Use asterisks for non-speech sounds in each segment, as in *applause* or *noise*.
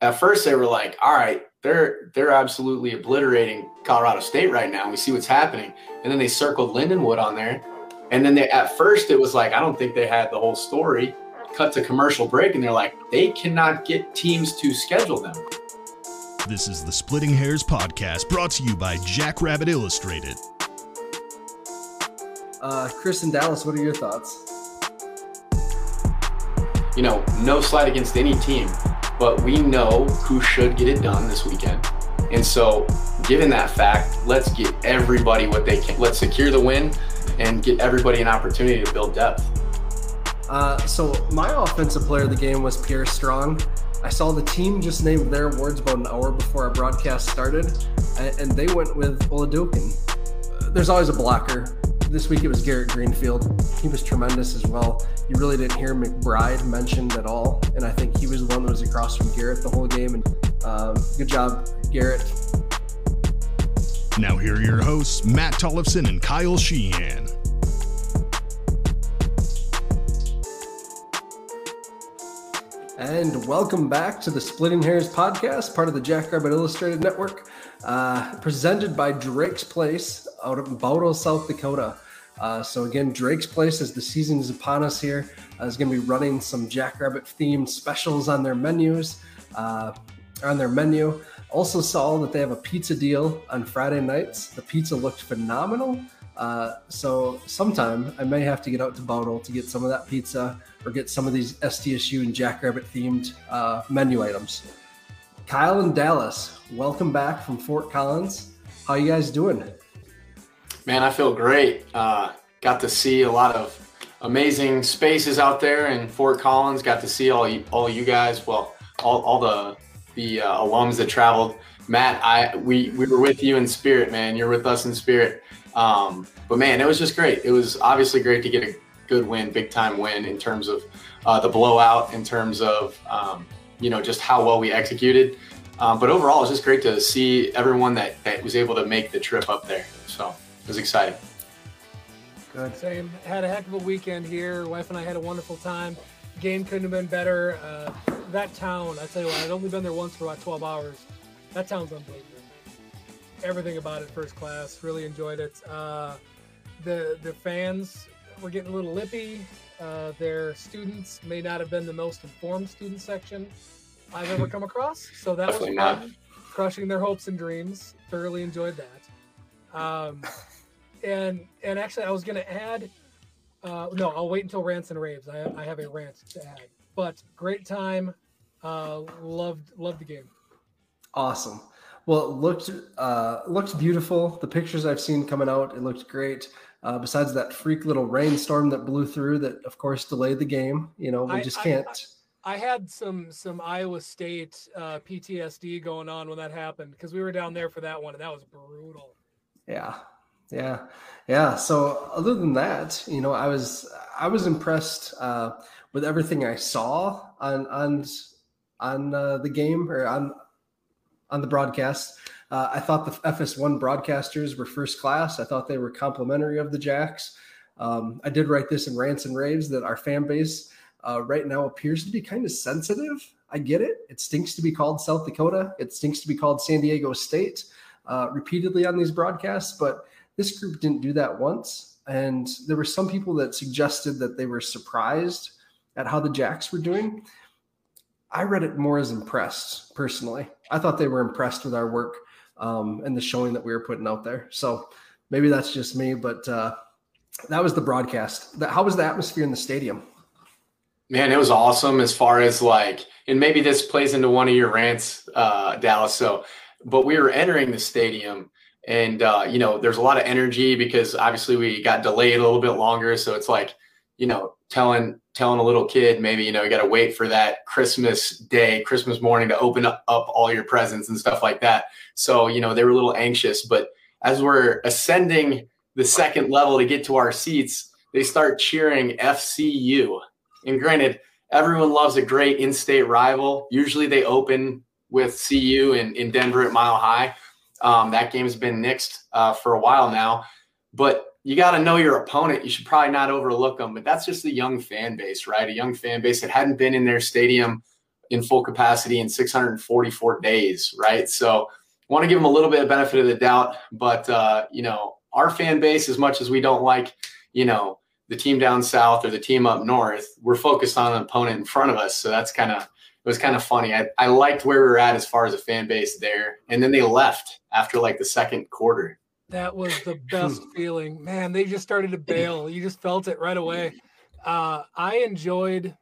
at first they were like, all right, they're they're absolutely obliterating Colorado State right now. We see what's happening. And then they circled Lindenwood on there. And then they at first it was like, I don't think they had the whole story. Cut to commercial break, and they're like, they cannot get teams to schedule them. This is the Splitting Hairs podcast brought to you by Jackrabbit Illustrated. Uh, Chris and Dallas, what are your thoughts? You know, no slight against any team, but we know who should get it done this weekend. And so, given that fact, let's get everybody what they can. Let's secure the win and get everybody an opportunity to build depth. Uh, so, my offensive player of the game was Pierre Strong. I saw the team just named their awards about an hour before our broadcast started, and they went with Oladokun. There's always a blocker. This week it was Garrett Greenfield. He was tremendous as well. You really didn't hear McBride mentioned at all, and I think he was the one that was across from Garrett the whole game. And um, good job, Garrett. Now here are your hosts, Matt Tollefson and Kyle Sheehan. And welcome back to the Splitting Hairs podcast, part of the Jackrabbit Illustrated Network, uh, presented by Drake's Place out of Bowdle, South Dakota. Uh, so again, Drake's Place, as the season is upon us here, uh, is going to be running some Jackrabbit themed specials on their menus, uh, on their menu. Also saw that they have a pizza deal on Friday nights. The pizza looked phenomenal. Uh, so sometime I may have to get out to Bowdle to get some of that pizza or get some of these SDSU and Jackrabbit themed uh, menu items. Kyle and Dallas, welcome back from Fort Collins. How you guys doing? Man, I feel great. Uh, got to see a lot of amazing spaces out there in Fort Collins. Got to see all you, all you guys. Well, all, all the the uh, alums that traveled. Matt, I we we were with you in spirit, man. You're with us in spirit. Um, but man, it was just great. It was obviously great to get a good win, big time win in terms of uh, the blowout, in terms of um, you know just how well we executed. Um, but overall, it was just great to see everyone that, that was able to make the trip up there. So it was exciting. Good. Same. Had a heck of a weekend here. Wife and I had a wonderful time. Game couldn't have been better. Uh, that town, I tell you what, I'd only been there once for about 12 hours. That town's unbelievable. Everything about it first class. Really enjoyed it. Uh, the the fans were getting a little lippy. Uh, their students may not have been the most informed student section I've ever come across. So that Definitely was fun. Not. Crushing their hopes and dreams. Thoroughly enjoyed that. Um, *laughs* and and actually, I was going to add. Uh, no, I'll wait until rants and raves. I, I have a rant to add. But great time. Uh, loved loved the game. Awesome. Well, it looked uh, looked beautiful. The pictures I've seen coming out, it looked great. Uh, besides that freak little rainstorm that blew through, that of course delayed the game. You know, we I, just can't. I, I, had some some Iowa State uh, PTSD going on when that happened because we were down there for that one, and that was brutal. Yeah, yeah, yeah. So other than that, you know, I was I was impressed uh, with everything I saw on on on uh, the game or on on the broadcast. Uh, I thought the FS1 broadcasters were first class. I thought they were complimentary of the Jacks. Um, I did write this in rants and raves that our fan base uh, right now appears to be kind of sensitive. I get it. It stinks to be called South Dakota. It stinks to be called San Diego State uh, repeatedly on these broadcasts, but this group didn't do that once. And there were some people that suggested that they were surprised at how the Jacks were doing. I read it more as impressed personally. I thought they were impressed with our work um, and the showing that we were putting out there. So maybe that's just me, but uh, that was the broadcast. How was the atmosphere in the stadium? Man, it was awesome as far as like, and maybe this plays into one of your rants, uh, Dallas. So, but we were entering the stadium and, uh, you know, there's a lot of energy because obviously we got delayed a little bit longer. So it's like, you know, telling telling a little kid maybe you know you got to wait for that christmas day christmas morning to open up, up all your presents and stuff like that. So you know they were a little anxious but as we're ascending the second level to get to our seats they start cheering fcu and granted everyone loves a great in-state rival. Usually they open with cu in, in denver at mile high. Um, that game's been nixed uh, for a while now. But you got to know your opponent. You should probably not overlook them, but that's just a young fan base, right? A young fan base that hadn't been in their stadium in full capacity in 644 days, right? So want to give them a little bit of benefit of the doubt, but uh, you know, our fan base, as much as we don't like, you know, the team down south or the team up north, we're focused on an opponent in front of us. So that's kind of it was kind of funny. I, I liked where we were at as far as a fan base there. And then they left after like the second quarter. That was the best feeling. Man, they just started to *laughs* bail. You just felt it right away. Uh, I enjoyed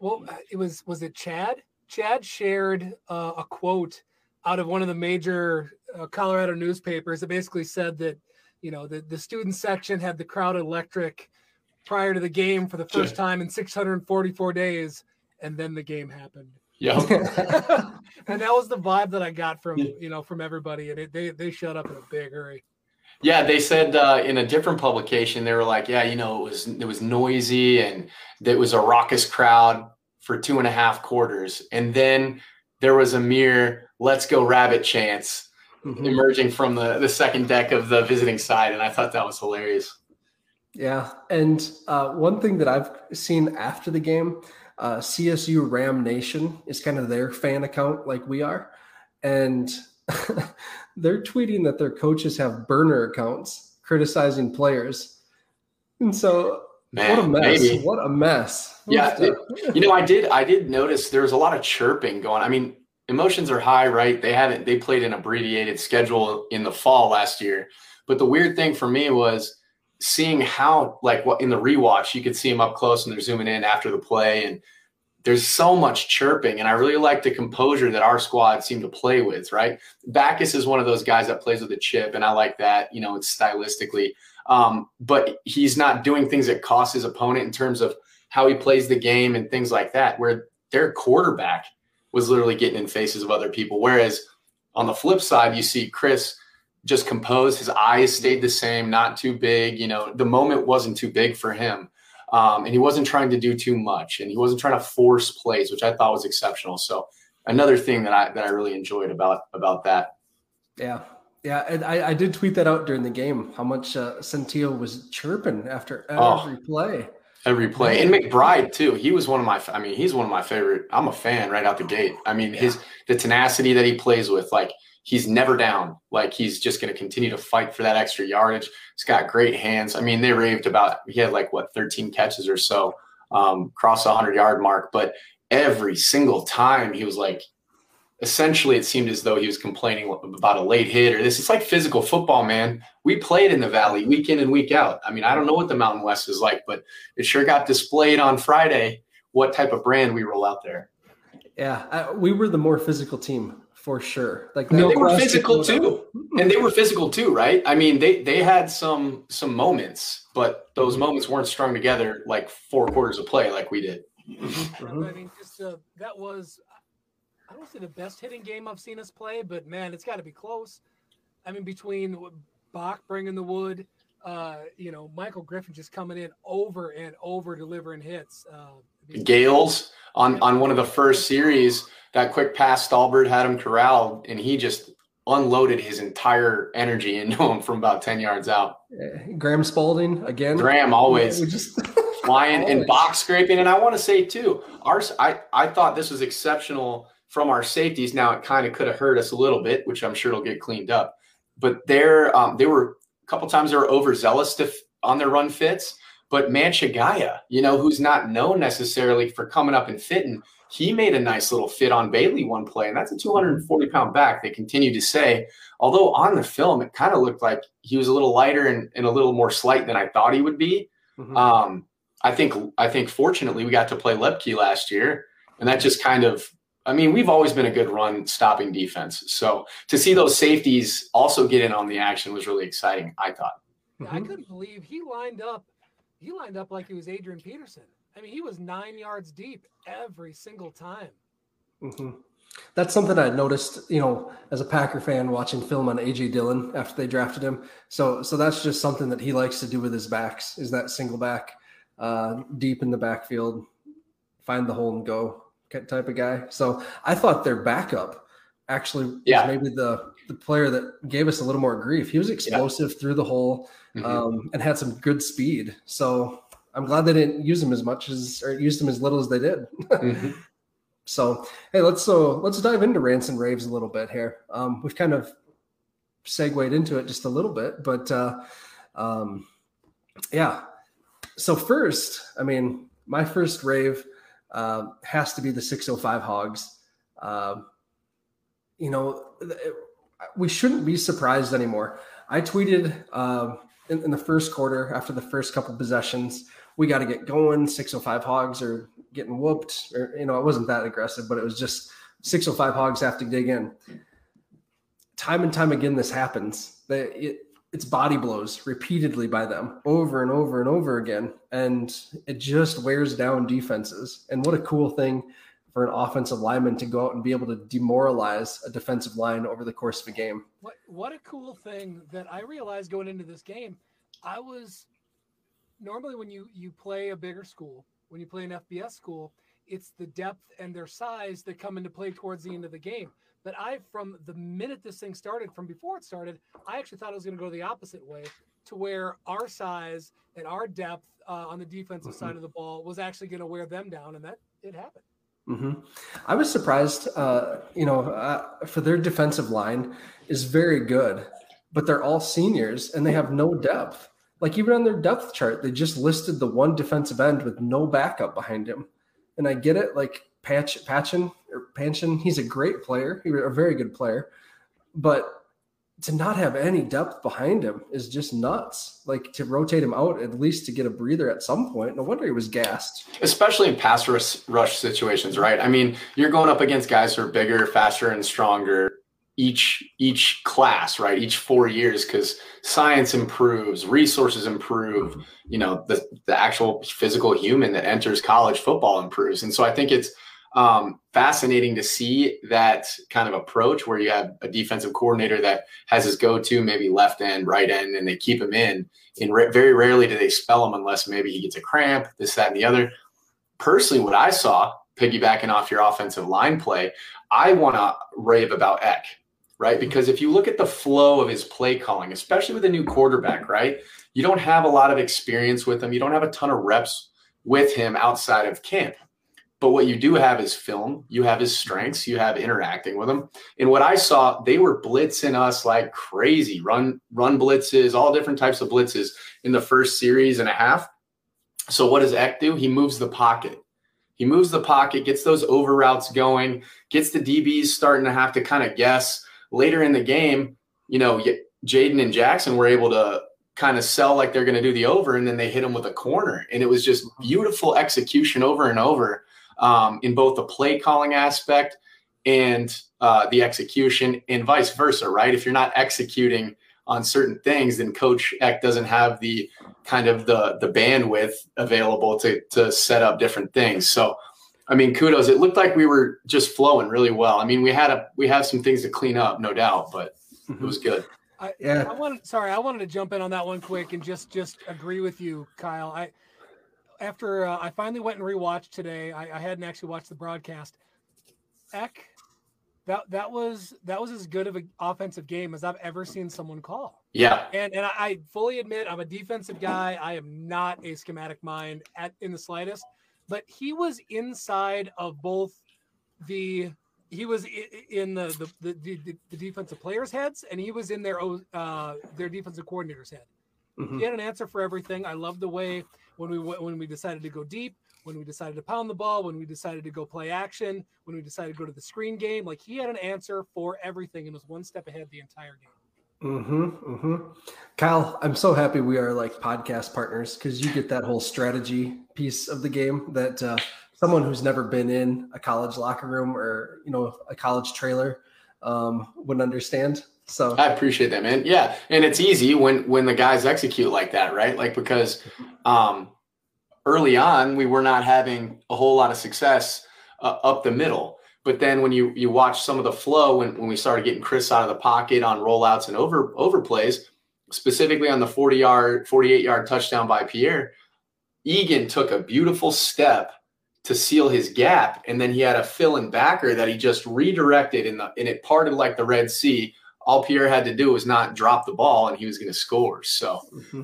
well, it was was it Chad? Chad shared uh, a quote out of one of the major uh, Colorado newspapers that basically said that you know the, the student section had the crowd electric prior to the game for the first time in 644 days and then the game happened. Yeah. *laughs* *laughs* and that was the vibe that I got from you know from everybody, and it, they they shut up in a big hurry. Yeah, they said uh, in a different publication they were like, yeah, you know, it was it was noisy and it was a raucous crowd for two and a half quarters, and then there was a mere "Let's go rabbit" chance mm-hmm. emerging from the the second deck of the visiting side, and I thought that was hilarious. Yeah, and uh, one thing that I've seen after the game uh, CSU Ram Nation is kind of their fan account, like we are, and *laughs* they're tweeting that their coaches have burner accounts criticizing players, and so Man, what a mess! Maybe. What a mess! Yeah, it, you know, I did I did notice there was a lot of chirping going. I mean, emotions are high, right? They haven't they played an abbreviated schedule in the fall last year, but the weird thing for me was seeing how like what in the rewatch you could see him up close and they're zooming in after the play and there's so much chirping and i really like the composure that our squad seemed to play with right? Backus is one of those guys that plays with a chip and i like that you know it's stylistically um, but he's not doing things that cost his opponent in terms of how he plays the game and things like that where their quarterback was literally getting in faces of other people whereas on the flip side you see chris just composed. His eyes stayed the same, not too big. You know, the moment wasn't too big for him. Um, and he wasn't trying to do too much and he wasn't trying to force plays, which I thought was exceptional. So another thing that I, that I really enjoyed about, about that. Yeah. Yeah. And I, I did tweet that out during the game, how much uh, Centeio was chirping after oh. every oh. play every play. And McBride too. He was one of my. I mean, he's one of my favorite. I'm a fan right out the gate. I mean, yeah. his the tenacity that he plays with. Like he's never down. Like he's just going to continue to fight for that extra yardage. He's got great hands. I mean, they raved about he had like what 13 catches or so, um, the 100 yard mark. But every single time he was like, essentially, it seemed as though he was complaining about a late hit or this. It's like physical football, man. We played in the Valley week in and week out. I mean, I don't know what the Mountain West is like, but it sure got displayed on Friday what type of brand we roll out there. Yeah, I, we were the more physical team for sure. Like they were physical too, and they were physical too, right? I mean, they they had some some moments, but those mm-hmm. moments weren't strung together like four quarters of play like we did. Mm-hmm. I mean, just uh, that was I don't say the best hitting game I've seen us play, but man, it's got to be close. I mean, between Bach bringing the wood, uh, you know, Michael Griffin just coming in over and over delivering hits. Uh, Gales on on one of the first series that quick pass, Stallbird had him corralled, and he just unloaded his entire energy into *laughs* him from about 10 yards out. Graham Spalding again. Graham always *laughs* just *laughs* flying and box scraping. And I want to say too, our I, I thought this was exceptional from our safeties. Now it kind of could have hurt us a little bit, which I'm sure it'll get cleaned up. But they're um, they were a couple times they were overzealous to, on their run fits. But Manchagaya, you know, who's not known necessarily for coming up and fitting, he made a nice little fit on Bailey one play, and that's a 240 pound back. They continue to say, although on the film it kind of looked like he was a little lighter and, and, a little more slight than I thought he would be. Mm-hmm. Um, I think I think fortunately we got to play Lepke last year, and that just kind of I mean we've always been a good run stopping defense. So to see those safeties also get in on the action was really exciting. I thought. Yeah, I couldn't believe he lined up. He lined up like he was Adrian Peterson. I mean, he was nine yards deep every single time. Mm-hmm. That's something I noticed, you know, as a Packer fan watching film on AJ Dillon after they drafted him. So, so that's just something that he likes to do with his backs is that single back, uh, deep in the backfield, find the hole and go type of guy. So I thought their backup actually yeah. maybe the the player that gave us a little more grief. He was explosive yeah. through the hole mm-hmm. um, and had some good speed. So I'm glad they didn't use him as much as or used him as little as they did. mm-hmm. *laughs* So hey, let's so let's dive into rants and raves a little bit here. Um, we've kind of segued into it just a little bit, but uh, um, yeah. So first, I mean, my first rave uh, has to be the 605 Hogs. Uh, you know, we shouldn't be surprised anymore. I tweeted uh, in, in, the first quarter after the first couple possessions, we got to get going. 605 Hogs are getting whooped. Or, you know, it wasn't that aggressive, but it was just 605 Hogs have to dig in. Time and time again, this happens. They, it, it's body blows repeatedly by them over and over and over again. And it just wears down defenses. And what a cool thing for an offensive lineman to go out and be able to demoralize a defensive line over the course of a game. What what a cool thing that I realized going into this game. I was normally when you you play a bigger school, when you play an FBS school, it's the depth and their size that come into play towards the end of the game. But I, from the minute this thing started, from before it started, I actually thought it was going to go the opposite way, to where our size and our depth uh, on the defensive mm-hmm. side of the ball was actually going to wear them down, and that it happened. Mm-hmm. I was surprised. Uh, you know, uh, for their defensive line is very good, but they're all seniors and they have no depth. Like even on their depth chart, they just listed the one defensive end with no backup behind him. And I get it, like Patch Patchen or Panchin, he's a great player. He's a very good player, but to not have any depth behind him is just nuts. Like to rotate him out at least to get a breather at some point. No wonder he was gassed. Especially in pass rush, rush situations, right? I mean, you're going up against guys who are bigger, faster, and stronger each each class, right? Each four years, because science improves, resources improve. Mm-hmm. You know, the the actual physical human that enters college football improves, and so I think it's um, fascinating to see that kind of approach where you have a defensive coordinator that has his go-to maybe left end, right end, and they keep him in. And re- very rarely do they spell him unless maybe he gets a cramp, this, that, and the other. Personally, what I saw, piggybacking off your offensive line play, I want to rave about Eck, right? Because if you look at the flow of his play calling, especially with a new quarterback, right? You don't have a lot of experience with him. You don't have a ton of reps with him outside of camp. But what you do have is film. You have his strengths. You have interacting with him. And what I saw, they were blitzing us like crazy. Run, run blitzes, all different types of blitzes in the first series and a half. So what does Eck do? He moves the pocket. He moves the pocket, gets those over routes going, gets the DBs starting to have to kind of guess. Later in the game, you know, Jadon and Jaxon were able to kind of sell like they're going to do the over, and then they hit him with a corner, and it was just beautiful execution over and over um, in both the play calling aspect and uh, the execution, and vice versa, right? If you're not executing on certain things, then Coach Eck doesn't have the kind of the the bandwidth available to to set up different things. So, I mean, kudos. It looked like we were just flowing really well. I mean, we had a we have some things to clean up, no doubt, but it was good. I, yeah. I wanted, sorry, I wanted to jump in on that one quick and just just agree with you, Kyle. I after uh, I finally went and rewatched today, I, I, hadn't actually watched the broadcast. Eck, that that was that was as good of an offensive game as I've ever seen someone call. Yeah, and and I fully admit I'm a defensive guy. I am not a schematic mind at in the slightest, but he was inside of both the he was in the the, the, the defensive players' heads, and he was in their uh, their defensive coordinator's head. Mm-hmm. He had an answer for everything. I love the way when we when we decided to go deep, when we decided to pound the ball, when we decided to go play action, when we decided to go to the screen game. Like he had an answer for everything and was one step ahead the entire game. Mm-hmm. Mm-hmm. Kyle, I'm so happy we are like podcast partners because you get that whole strategy piece of the game that uh, someone who's never been in a college locker room or you know a college trailer um, wouldn't understand. So I appreciate that, man. Yeah, and it's easy when when the guys execute like that, right? Like because um, early on we were not having a whole lot of success uh, up the middle. But then when you you watch some of the flow when, when we started getting Chris out of the pocket on rollouts and over overplays, specifically on the 40 yard, 48 yard touchdown by Pierre, Egan took a beautiful step to seal his gap. And then he had a fill in backer that he just redirected in the and it parted like the Red Sea all Pierre had to do was not drop the ball, and he was going to score. So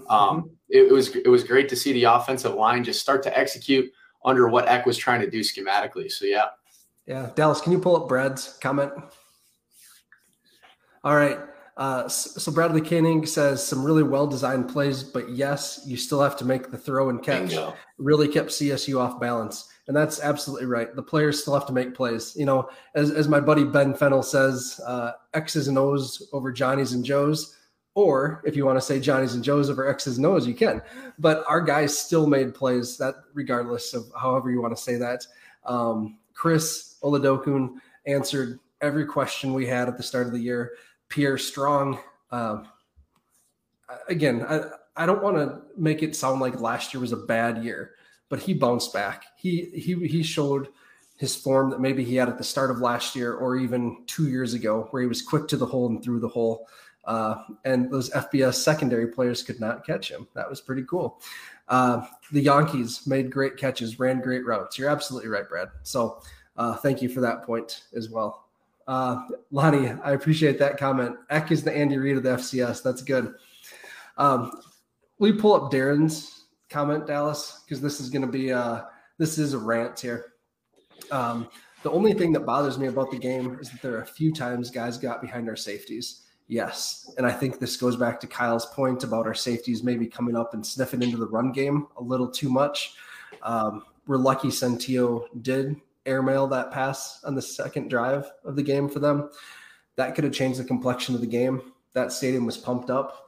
um, it, it, was it was great to see the offensive line just start to execute under what Eck was trying to do schematically. So yeah. Yeah, Dallas, can you pull up Brad's comment? All right. Uh, so Bradley Koenig says some really well designed plays, but yes, you still have to make the throw and catch. Bingo. Really kept CSU off balance. And that's absolutely right. The players still have to make plays. You know, as, as my buddy Ben Fennel says, uh, X's and O's over Johnny's and Joe's. Or if you want to say Johnny's and Joe's over X's and O's, you can. But our guys still made plays, that regardless of however you want to say that. Um, Chris Oladokun answered every question we had at the start of the year. Pierre Strong, uh, again, I, I don't want to make it sound like last year was a bad year but he bounced back. He he he showed his form that maybe he had at the start of last year or even two years ago, where he was quick to the hole and through the hole. Uh, and those FBS secondary players could not catch him. That was pretty cool. Uh, the Jankes made great catches, ran great routes. You're absolutely right, Brad. So uh, thank you for that point as well. Uh, Lonnie, I appreciate that comment. Eck is the Andy Reid of the FCS. That's good. Um, we pull up Darren's comment, Dallas, because this is going to be uh this is a rant here. Um, the only thing that bothers me about the game is that there are a few times guys got behind our safeties. Yes, and I think this goes back to Kyle's point about our safeties maybe coming up and sniffing into the run game a little too much. Um, we're lucky Centeio did airmail that pass on the second drive of the game for them. That could have changed the complexion of the game. That stadium was pumped up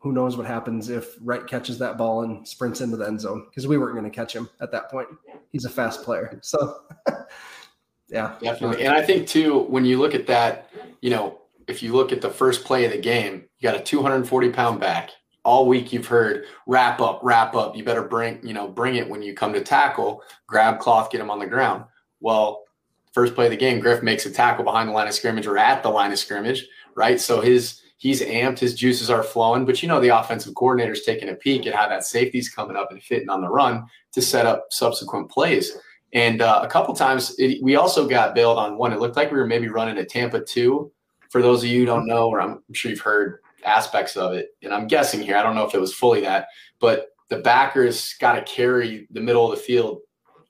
who knows what happens if Wright catches that ball and sprints into the end zone because we weren't going to catch him at that point. He's a fast player. So, *laughs* yeah. Definitely. And I think, too, when you look at that, you know, if you look at the first play of the game, you got a 240 pound back. All week you've heard wrap up, wrap up. You better bring, you know, bring it when you come to tackle, grab cloth, get him on the ground. Well, first play of the game, Griff makes a tackle behind the line of scrimmage or at the line of scrimmage, right? So his he's amped, his juices are flowing. But you know, the offensive coordinator's taking a peek at how that safety's coming up and fitting on the run to set up subsequent plays. And uh, a couple times it, we also got bailed on one. It looked like we were maybe running a Tampa two. For those of you who don't know, or I'm sure you've heard aspects of it, and I'm guessing here, I don't know if it was fully that, but the backers got to carry the middle of the field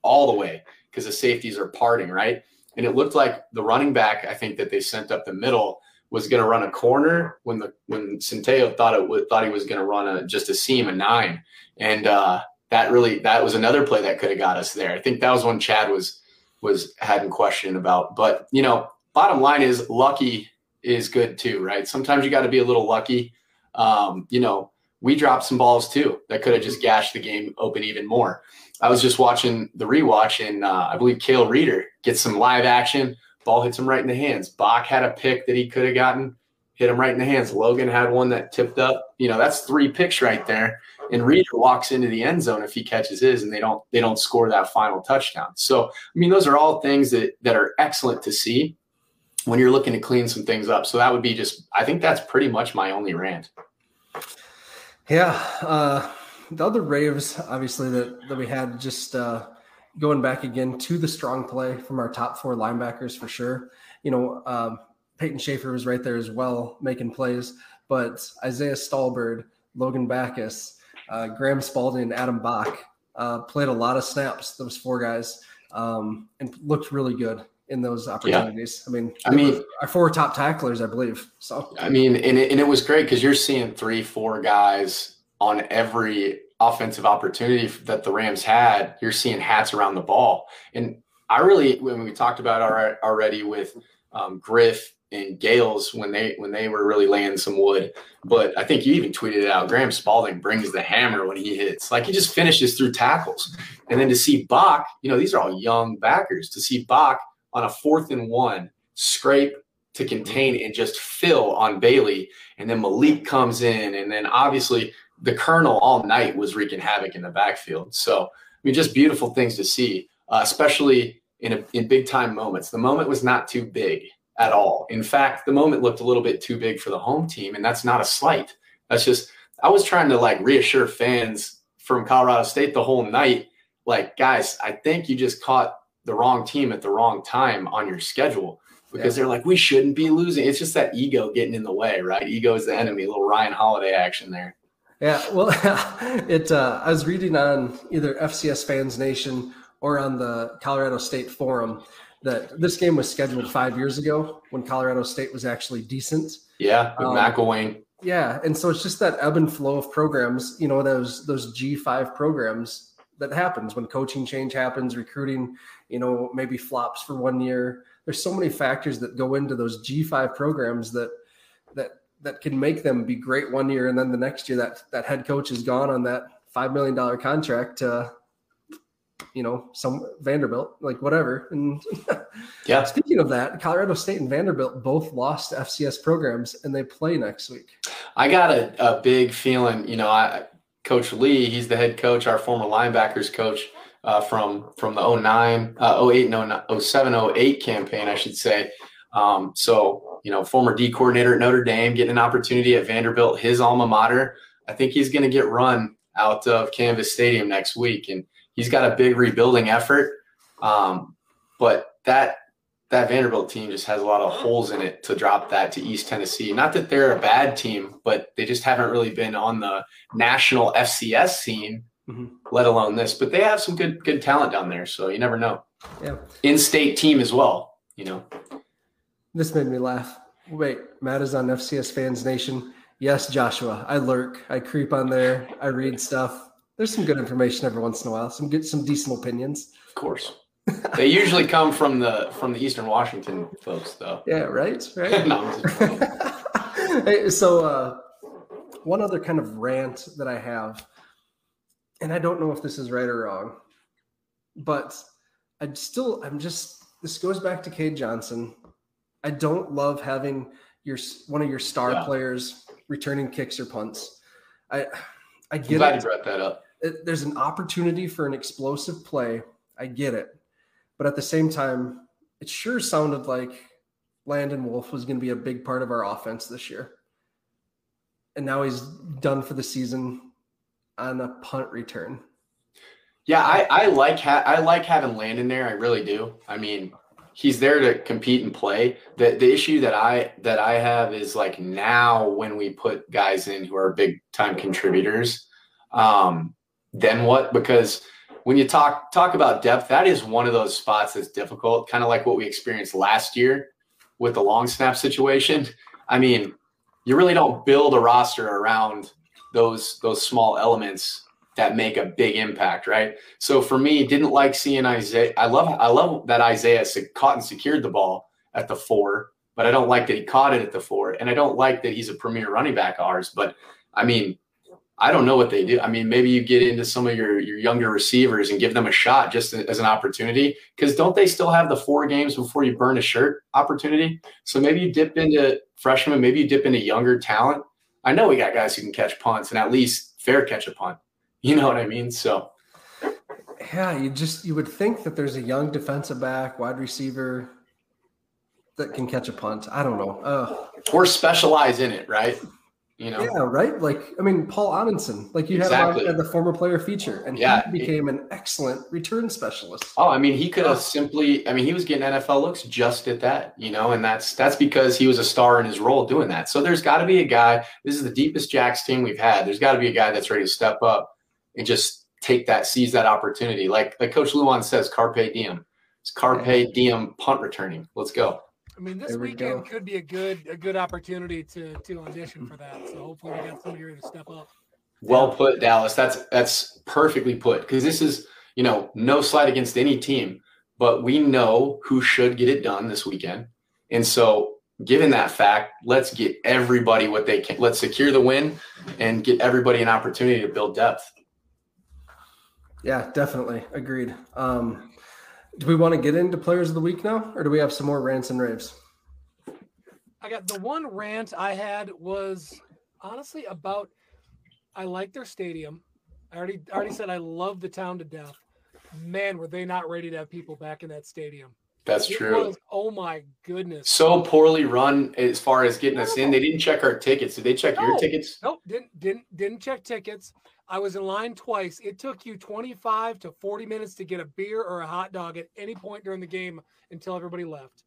all the way because the safeties are parting, right? And it looked like the running back, I think that they sent up the middle was going to run a corner when the when Centeio thought it thought he was going to run a just a seam a nine, and uh, that really that was another play that could have got us there. I think that was one Chad was was hadn't question about. But you know, bottom line is lucky is good too, right? Sometimes you got to be a little lucky. Um, you know, we dropped some balls too that could have just gashed the game open even more. I was just watching the rewatch, and uh, I believe Cale Reeder gets some live action Ball hits him right in the hands. Bach had a pick that he could have gotten, hit him right in the hands. Logan had one that tipped up. You know, that's three picks right there. And Reeder walks into the end zone if he catches his, and they don't they don't score that final touchdown. So I mean, those are all things that that are excellent to see when you're looking to clean some things up. So that would be just I think that's pretty much my only rant. Yeah. Uh, the other raves, obviously, that, that we had just uh, going back again to the strong play from our top four linebackers for sure. You know, um, Peyton Schaefer was right there as well, making plays. But Isaiah Stallbird, Logan Backus, uh, Graham Spalding, and Adam Bach uh, played a lot of snaps. Those four guys um, and looked really good in those opportunities. Yeah. I mean, I mean, our four top tacklers, I believe. So I mean, and it, and it was great because you're seeing three, four guys on every offensive opportunity that the Rams had, you're seeing hats around the ball. And I really, when we talked about already with um, Griff and Gales when they when they were really laying some wood, but I think you even tweeted it out. Graham Spalding brings the hammer when he hits, like he just finishes through tackles. And then to see Bach, you know, these are all young backers. To see Bach on a fourth and one scrape to contain and just fill on Bailey, and then Malik comes in, and then obviously the Colonel all night was wreaking havoc in the backfield. So, I mean, just beautiful things to see, uh, especially in a, in big time moments. The moment was not too big at all. In fact, the moment looked a little bit too big for the home team, and that's not a slight. That's just I was trying to like reassure fans from Colorado State the whole night, like guys, I think you just caught the wrong team at the wrong time on your schedule because yeah. they're like we shouldn't be losing. It's just that ego getting in the way, right? Ego is the enemy. A little Ryan Holiday action there. Yeah, well, *laughs* it. Uh, I was reading on either FCS Fans Nation or on the Colorado State Forum that this game was scheduled five years ago when Colorado State was actually decent. Yeah, with Um, McElwain. Yeah, and so it's just that ebb and flow of programs. You know, those those G five programs that happens when coaching change happens, recruiting, you know, maybe flops for one year. There's so many factors that go into those G five programs that that that can make them be great one year, and then the next year that that head coach is gone on that five million dollar contract to, you know, some Vanderbilt, like whatever. And *laughs* Yeah. speaking of that, Colorado State and Vanderbilt both lost FCS programs, and they play next week. I got a, a big feeling, you know, I Coach Lee, he's the head coach, our former linebackers coach uh, from from the 09, uh, 08 and 09, 07, 08 campaign, I should say. Um, so, you know, former D coordinator at Notre Dame, getting an opportunity at Vanderbilt, his alma mater. I think he's going to get run out of Canvas Stadium next week, and he's got a big rebuilding effort. Um, but that that Vanderbilt team just has a lot of holes in it to drop that to East Tennessee. Not that they're a bad team, but they just haven't really been on the national FCS scene, Mhm. let alone this. But they have some good good talent down there, so you never know. Yeah. In-state team as well, you know. This made me laugh. Wait, Matt is on FCS Fans Nation. Yes, Joshua. I lurk. I creep on there. I read stuff. There's some good information every once in a while. Some good, some decent opinions. Of course. they usually come from the from the Eastern Washington folks though. *laughs* Yeah, right, right. No, I'm just- *laughs* hey, so uh, one other kind of rant that I have, and I don't know if this is right or wrong, but I still I'm just this goes back to Cade Johnson. I don't love having your one of your star Yeah. players returning kicks or punts. I I I'm get glad it. you brought that up. it. There's an opportunity for an explosive play. I get it, but at the same time, it sure sounded like Landon Wolf was going to be a big part of our offense this year. And now he's done for the season on a punt return. Yeah, I, I like ha- I like having Landon there. I really do. I mean, he's there to compete and play. The the issue that I that I have is like now when we put guys in who are big time contributors, um, then what? Because when you talk talk about depth, that is one of those spots that's difficult, kind of like what we experienced last year with the long snap situation. I mean, you really don't build a roster around those those small elements that make a big impact, right? So for me, didn't like seeing Isaiah. I love I love that Isaiah caught and secured the ball at the four, but I don't like that he caught it at the four, and I don't like that he's a premier running back of ours. But I mean, I don't know what they do. I mean, maybe you get into some of your your younger receivers and give them a shot just as an opportunity, because don't they still have the four games before you burn a shirt opportunity? So maybe you dip into freshmen, maybe you dip into younger talent. I know we got guys who can catch punts and at least fair catch a punt. You know what I mean? So Yeah, you just you would think that there's a young defensive back, wide receiver that can catch a punt. I don't know. Uh, or specialize in it, right? You know, yeah, right. Like I mean, Paul Amundsen, like you Exactly. had the former player feature, and Yeah. he became an excellent return specialist. Oh, I mean, he could have simply. I mean, he was getting NFL looks just at that, you know, and that's that's because he was a star in his role doing that. So there's got to be a guy. This is the deepest Jacks team we've had. There's got to be a guy that's ready to step up and just take that, seize that opportunity. Like like Coach Luan says, carpe diem. It's carpe diem punt returning. Let's go. I mean, this There we weekend go. could be a good a good opportunity to to audition for that. So hopefully we got somebody here to step up. Well put, Dallas. That's that's perfectly put. Because this is, you know, no slight against any team, but we know who should get it done this weekend. And so, given that fact, let's get everybody what they can. Let's secure the win and get everybody an opportunity to build depth. Yeah, definitely agreed. Um, do we want to get into players of the week now, or do we have some more rants and raves? I got the one rant I had was honestly about I like their stadium. I already I already said I love the town to death. Man, were they not ready to have people back in that stadium? That's It true. was- oh my goodness. So poorly run as far as getting us in. They didn't check our tickets. Did they check your tickets? Nope, didn't didn't didn't check tickets. I was in line twice. It took you 25 to 40 minutes to get a beer or a hot dog at any point during the game until everybody left.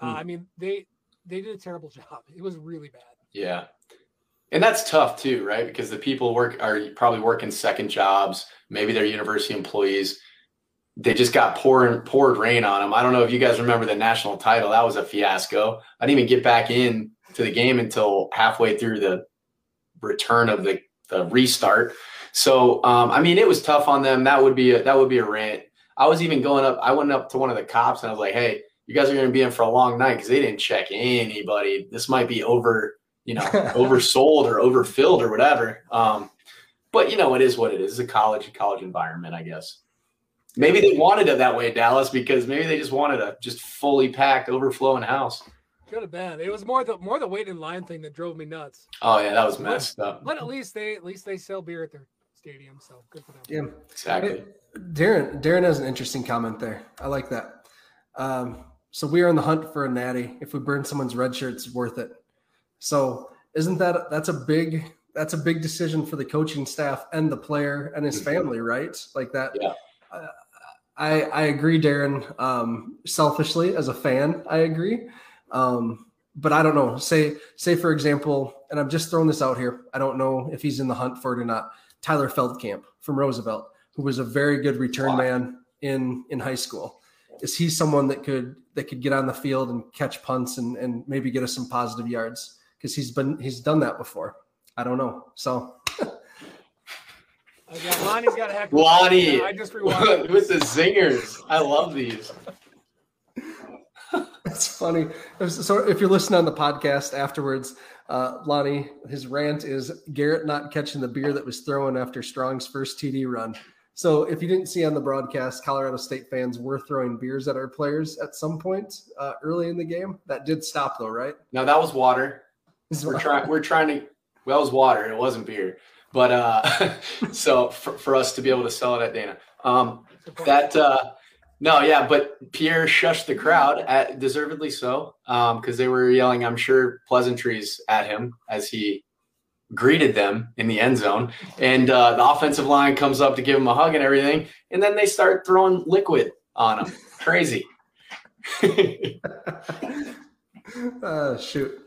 Uh, Hmm. I mean, they they did a terrible *laughs* job. It was really bad. Yeah. And that's tough too, right? Because the people work are probably working second jobs, maybe they're university employees. They just got poured poured rain on them. I don't know if you guys remember the national title. That was a fiasco. I didn't even get back in to the game until halfway through the return of the, the restart. So um, I mean, it was tough on them. That would be a, that would be a rant. I was even going up. I went up to one of the cops and I was like, "Hey, you guys are going to be in for a long night because they didn't check anybody. This might be over, you know, *laughs* oversold or overfilled or whatever." Um, but you know, it is what it is. It's a college college environment, I guess. Maybe they wanted it that way Dallas because maybe they just wanted a just fully packed, overflowing house. Could have been. It was more the more the wait in line thing that drove me nuts. Oh yeah, that was messed but, up. But at least they at least they sell beer at their stadium, so good for them. Yeah, exactly. Hey, Darren Darren has an interesting comment there. I like that. Um, so we are on the hunt for a natty. If we burn someone's red shirt, it's worth it. So isn't that that's a big that's a big decision for the coaching staff and the player and his family, right? Like that. Yeah. I I agree, Darren. Um, selfishly, as a fan, I agree. Um, but I don't know. Say say for example, and I'm just throwing this out here. I don't know if he's in the hunt for it or not. Tyler Feldkamp from Roosevelt, who was a very good return wow. man in in high school. Is he someone that could that could get on the field and catch punts and and maybe get us some positive yards? Because he's been he's done that before. I don't know. So Okay, Lonnie's got a heck. Lonnie, I just rewatched *laughs* with the zingers. I love these. That's funny. So if you're listening on the podcast afterwards, uh, Lonnie, his rant is Garrett not catching the beer that was thrown after Strong's first TD run. So if you didn't see on the broadcast, Colorado State fans were throwing beers at our players at some point uh, early in the game. That did stop though, right? No, that was water. We're trying. We're trying to. Well, it was water. It wasn't beer. But uh, *laughs* so for, for us to be able to sell it at Dana, um, that uh, no, yeah, but Pierre shushed the crowd, at, deservedly so, because um, they were yelling, I'm sure, pleasantries at him as he greeted them in the end zone. And uh, the offensive line comes up to give him a hug and everything, and then they start throwing liquid on him. Crazy. *laughs* *laughs* uh, shoot.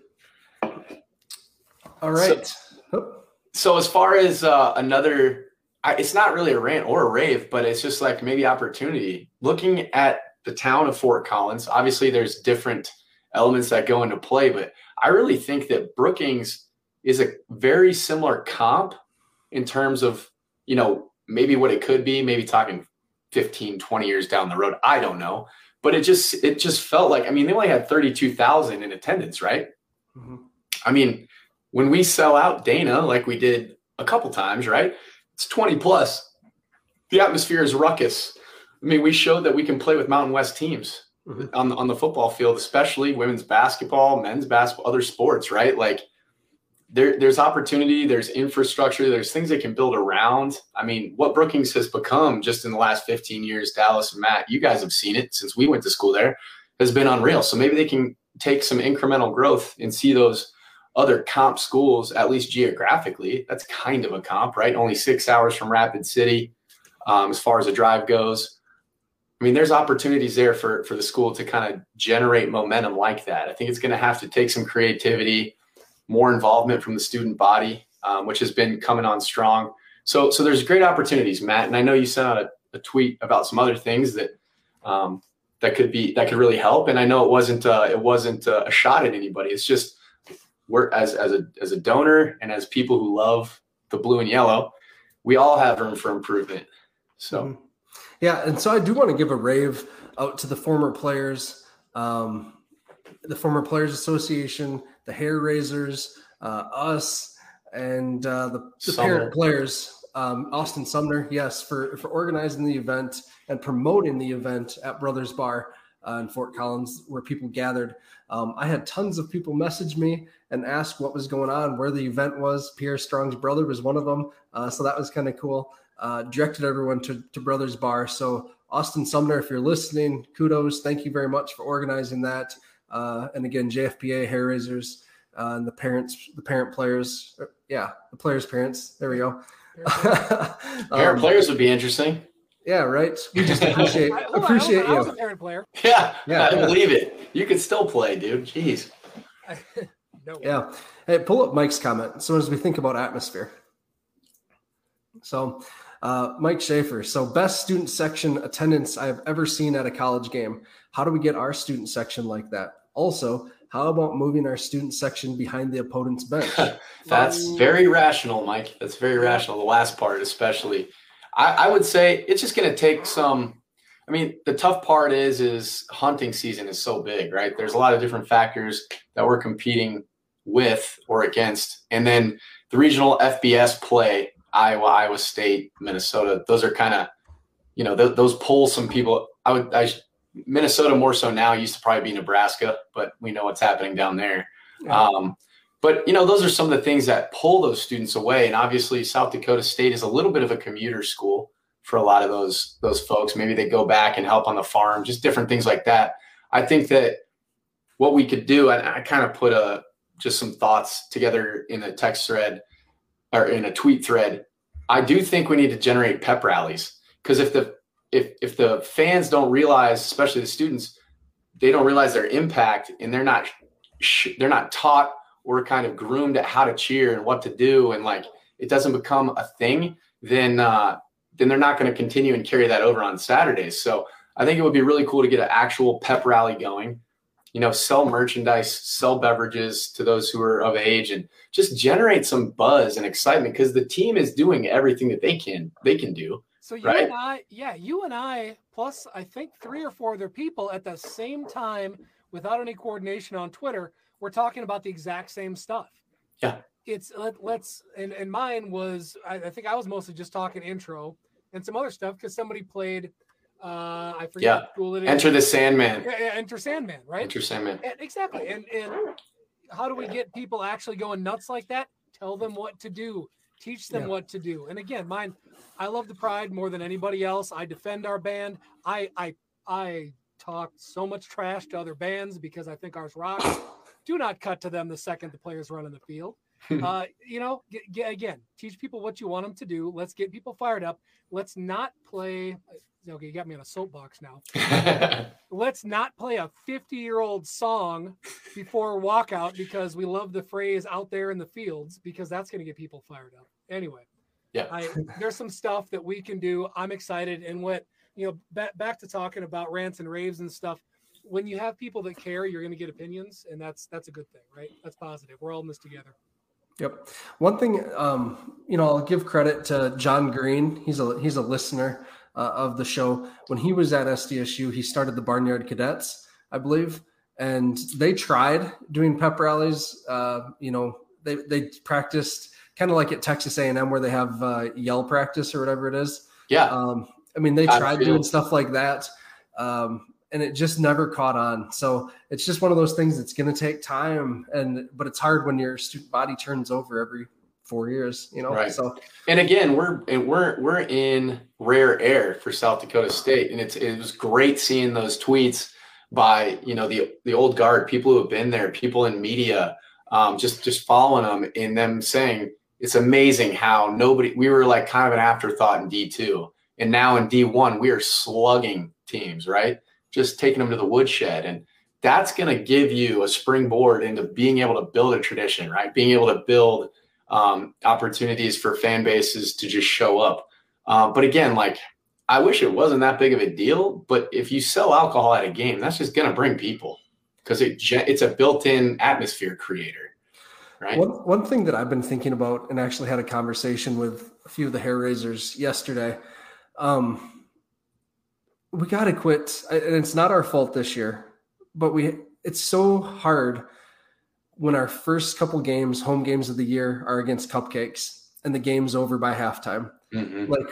All right. So, so as far as uh, another, I, it's not really a rant or a rave, but it's just like maybe opportunity. Looking at the town of Fort Collins, obviously there's different elements that go into play, but I really think that Brookings is a very similar comp in terms of, you know, maybe what it could be, maybe talking 15, 20 years down the road. I don't know. But it just it just felt like I mean they only had 32,000 in attendance, right? Mm-hmm. I mean, when we sell out Dana like we did a couple times, right? It's 20 plus. The atmosphere is ruckus. I mean, we showed that we can play with Mountain West teams mm-hmm. on the, on the football field, especially women's basketball, men's basketball, other sports, right? Like there, there's opportunity, there's infrastructure, there's things they can build around. I mean, what Brookings has become just in the last 15 years, Dallas and Matt, you guys have seen it since we went to school there, has been unreal. So maybe they can take some incremental growth and see those other comp schools, at least geographically. That's kind of a comp, right? Only six hours from Rapid City um, as far as the drive goes. I mean, there's opportunities there for, for the school to kind of generate momentum like that. I think it's going to have to take some creativity, more involvement from the student body, um, which has been coming on strong. So, so there's great opportunities, Matt. And I know you sent out a, a tweet about some other things that um, that could be that could really help. And I know it wasn't uh, it wasn't uh, a shot at anybody. It's just we're as as a as a donor and as people who love the blue and yellow, we all have room for improvement. So, mm-hmm. yeah, and so I do want to give a rave out to the former players, um, the former players association, the hair raisers, uh, us, and uh, the, the parent players. Um, Austin Sumner, yes, for for organizing the event and promoting the event at Brothers Bar uh, in Fort Collins, where people gathered. Um, I had tons of people message me and ask what was going on, where the event was. Pierre Strong's brother was one of them, uh, so that was kind of cool. Uh, directed everyone to, to Brothers Bar. So Austin Sumner, if you're listening, kudos. Thank you very much for organizing that. Uh, and again, JFPA hair raisers uh, and the parents, the parent players. Er, yeah, the players' parents. There we go. parent *laughs* um, players would be interesting. Yeah, right. We just *laughs* appreciate I, appreciate I, was, you. I was a parent player. *laughs* Yeah, yeah, I yeah. believe it. You can still play, dude. Jeez. *laughs* no yeah. Hey, pull up Mike's comment. So as we think about atmosphere, so Uh, Mike Schaefer. So, best student section attendance I've ever seen at a college game. How do we get our student section like that? Also, how about moving our student section behind the opponent's bench? That's very rational, Mike. That's very rational. The last part, especially. I, I would say it's just going to take some. I mean, the tough part is is hunting season is so big, right? There's a lot of different factors that we're competing with or against, and then the regional FBS play Iowa, Iowa State, Minnesota. Those are kind of, you know, th- those pull some people. I would, I, Minnesota more so now used to probably be Nebraska, but we know what's happening down there. Um, but you know, those are some of the things that pull those students away. And obviously, South Dakota State is a little bit of a commuter school for a lot of those those folks. Maybe they go back and help on the farm, just different things like that. I think that what we could do, and I kind of put a just some thoughts together in a text thread or in a tweet thread, I do think we need to generate pep rallies because if the if if the fans don't realize, especially the students, they don't realize their impact and they're not they're not taught or kind of groomed at how to cheer and what to do and like it doesn't become a thing, then uh, then they're not going to continue and carry that over on Saturdays. So I think it would be really cool to get an actual pep rally going you know, sell merchandise, sell beverages to those who are of age, and just generate some buzz and excitement because the team is doing everything that they can they can do. So you right? and I, yeah, you and I, plus I think three or four other people at the same time, without any coordination on Twitter, we're talking about the exact same stuff. Yeah. It's let, us and, and mine was I, I think I was mostly just talking intro and some other stuff because somebody played uh, I forget yeah. school it is. Enter the Sandman. Yeah, Enter Sandman, right? Enter Sandman. And, exactly. And and how do we get people actually going nuts like that? Tell them what to do. Teach them yeah. what to do. And again, mine, I love the pride more than anybody else. I defend our band. I I I talk so much trash to other bands because I think ours rocks. Do not cut to them the second the players run in the field. *laughs* uh, you know, get, get, again, teach people what you want them to do. Let's get people fired up. Let's not play okay, you got me on a soapbox now. *laughs* Let's not play a 50 year old song before walkout because we love the phrase out there in the fields because that's going to get people fired up. Anyway, yeah, I, there's some stuff that we can do. I'm excited. And what, you know, back, back to talking about rants and raves and stuff. When you have people that care, you're going to get opinions, and that's that's a good thing, right? That's positive. We're all in this together. Yep. One thing, um, you know, I'll give credit to John Green. He's a he's a listener uh, of the show. When he was at SDSU, he started the Barnyard Cadets, I believe, and they tried doing pep rallies. Uh, you know, they they practiced kind of like at Texas A&M where they have uh, yell practice or whatever it is. Yeah. Um, I mean, they tried doing stuff like that. Um, and it just never caught on. So it's just one of those things that's going to take time, and but it's hard when your student body turns over every four years, you know. Right. So, and again, we're and we're we're in rare air for South Dakota State, and it's it was great seeing those tweets by you know the the old guard, people who have been there, people in media, um, just just following them and them saying it's amazing how nobody we were like kind of an afterthought in D two, and now in D one we are slugging teams, right? Just taking them to the woodshed and. That's going to give you a springboard into being able to build a tradition, right? Being able to build um, opportunities for fan bases to just show up. Uh, but again, like I wish it wasn't that big of a deal. But if you sell alcohol at a game, that's just going to bring people because it it's a built-in atmosphere creator. Right. One, one thing that I've been thinking about and actually had a conversation with a few of the hair raisers yesterday. Um, we got to quit, and it's not our fault this year, but we it's so hard when our first couple games, home games of the year, are against cupcakes and the game's over by halftime. Mm-hmm. Like,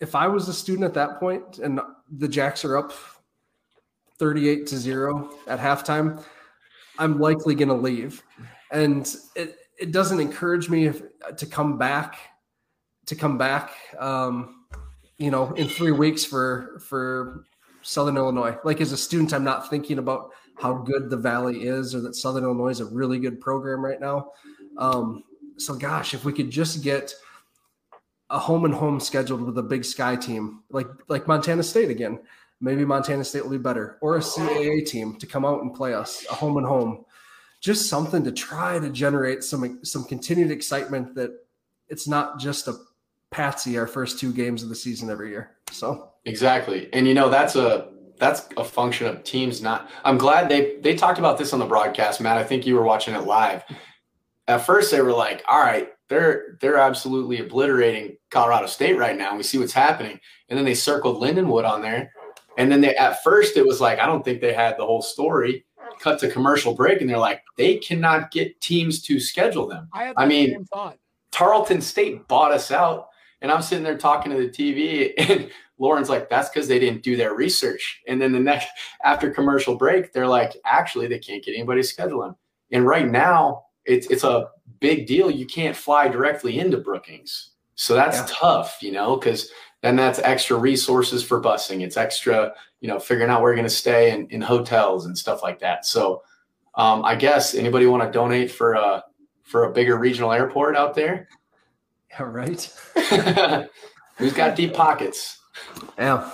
if I was a student at that point and the Jacks are up 38 to zero at halftime, I'm likely going to leave. And it, it doesn't encourage me if, to come back, to come back, um, you know, in three weeks for, for Southern Illinois. Like as a student, I'm not thinking about how good the Valley is or that Southern Illinois is a really good program right now. Um, so, gosh, if we could just get a home and home scheduled with a Big Sky team, like like Montana State again, maybe Montana State will be better, or a CAA team to come out and play us a home and home, just something to try to generate some some continued excitement that it's not just a patsy our first two games of the season every year. So exactly, and you know that's a that's a function of teams not. I'm glad they they talked about this on the broadcast, Matt. I think you were watching it live. At first, they were like, "All right, they're they're absolutely obliterating Colorado State right now. We see what's happening." And then they circled Lindenwood on there, and then they at first it was like, I don't think they had the whole story. Cut to commercial break, and they're like, they cannot get teams to schedule them. I, I mean, Tarleton State bought us out, and I'm sitting there talking to the TV, *laughs* and Lauren's like, that's because they didn't do their research. And then the next after commercial break, they're like, actually, they can't get anybody scheduling." And right now, it's it's a big deal. You can't fly directly into Brookings. So that's yeah. tough, you know, because then that's extra resources for busing. It's extra, you know, figuring out where you're going to stay in, in hotels and stuff like that. So um, I guess anybody want to donate for a for a bigger regional airport out there? Yeah, right. *laughs* Who's got deep pockets? Yeah.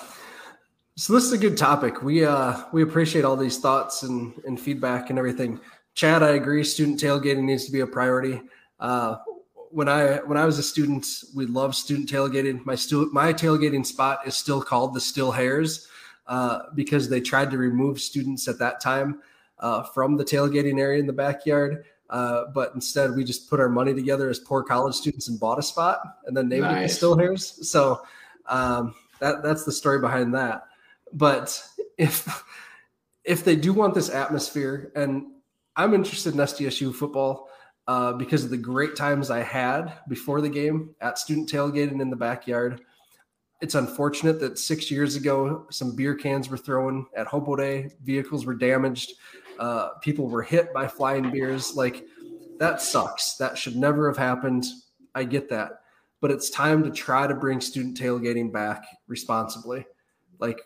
So this is a good topic. We uh we appreciate all these thoughts and, and feedback and everything. Chad, I agree. Student tailgating needs to be a priority. Uh, when I when I was a student, we loved student tailgating. My stu- my tailgating spot is still called the Still Hairs uh, because they tried to remove students at that time uh, from the tailgating area in the backyard. Uh, but instead, we just put our money together as poor college students and bought a spot and then named nice. it the Still Hairs. So um, that that's the story behind that. But if if they do want this atmosphere, and I'm interested in SDSU football uh, because of the great times I had before the game at student tailgating in the backyard. It's unfortunate that six years ago, some beer cans were thrown at Hobo Day, vehicles were damaged, uh, people were hit by flying beers. Like, that sucks. That should never have happened. I get that. But it's time to try to bring student tailgating back responsibly. Like,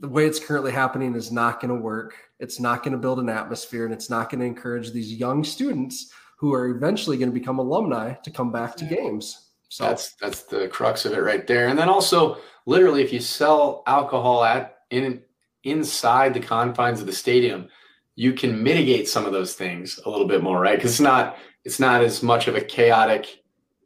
the way it's currently happening is not going to work. It's not going to build an atmosphere and it's not going to encourage these young students who are eventually going to become alumni to come back to games. So that's that's the crux of it right there. And then also, literally, if you sell alcohol at in inside the confines of the stadium, you can mitigate some of those things a little bit more, right? Because it's not it's not as much of a chaotic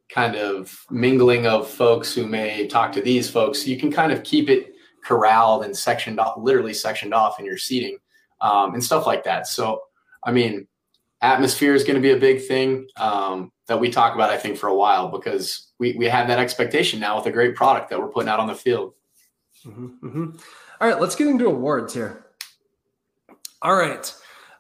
kind of mingling of folks who may talk to these folks. You can kind of keep it corralled and sectioned off, literally sectioned off in your seating um, and stuff like that. So, I mean, atmosphere is going to be a big thing um, that we talk about, I think, for a while because we, we have that expectation now with a great product that we're putting out on the field. Mm-hmm, mm-hmm. All right, let's get into awards here. All right.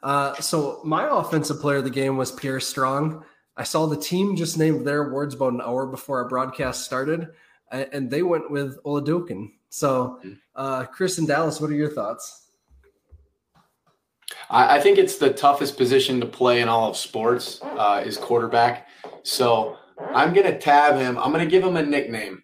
Uh, so my offensive player of the game was Pierre Strong. I saw the team just named their awards about an hour before our broadcast started, and they went with Oladokun. So, uh, Chris and Dallas, what are your thoughts? I, I think it's the toughest position to play in all of sports uh, is quarterback. So I'm gonna tab him. I'm gonna give him a nickname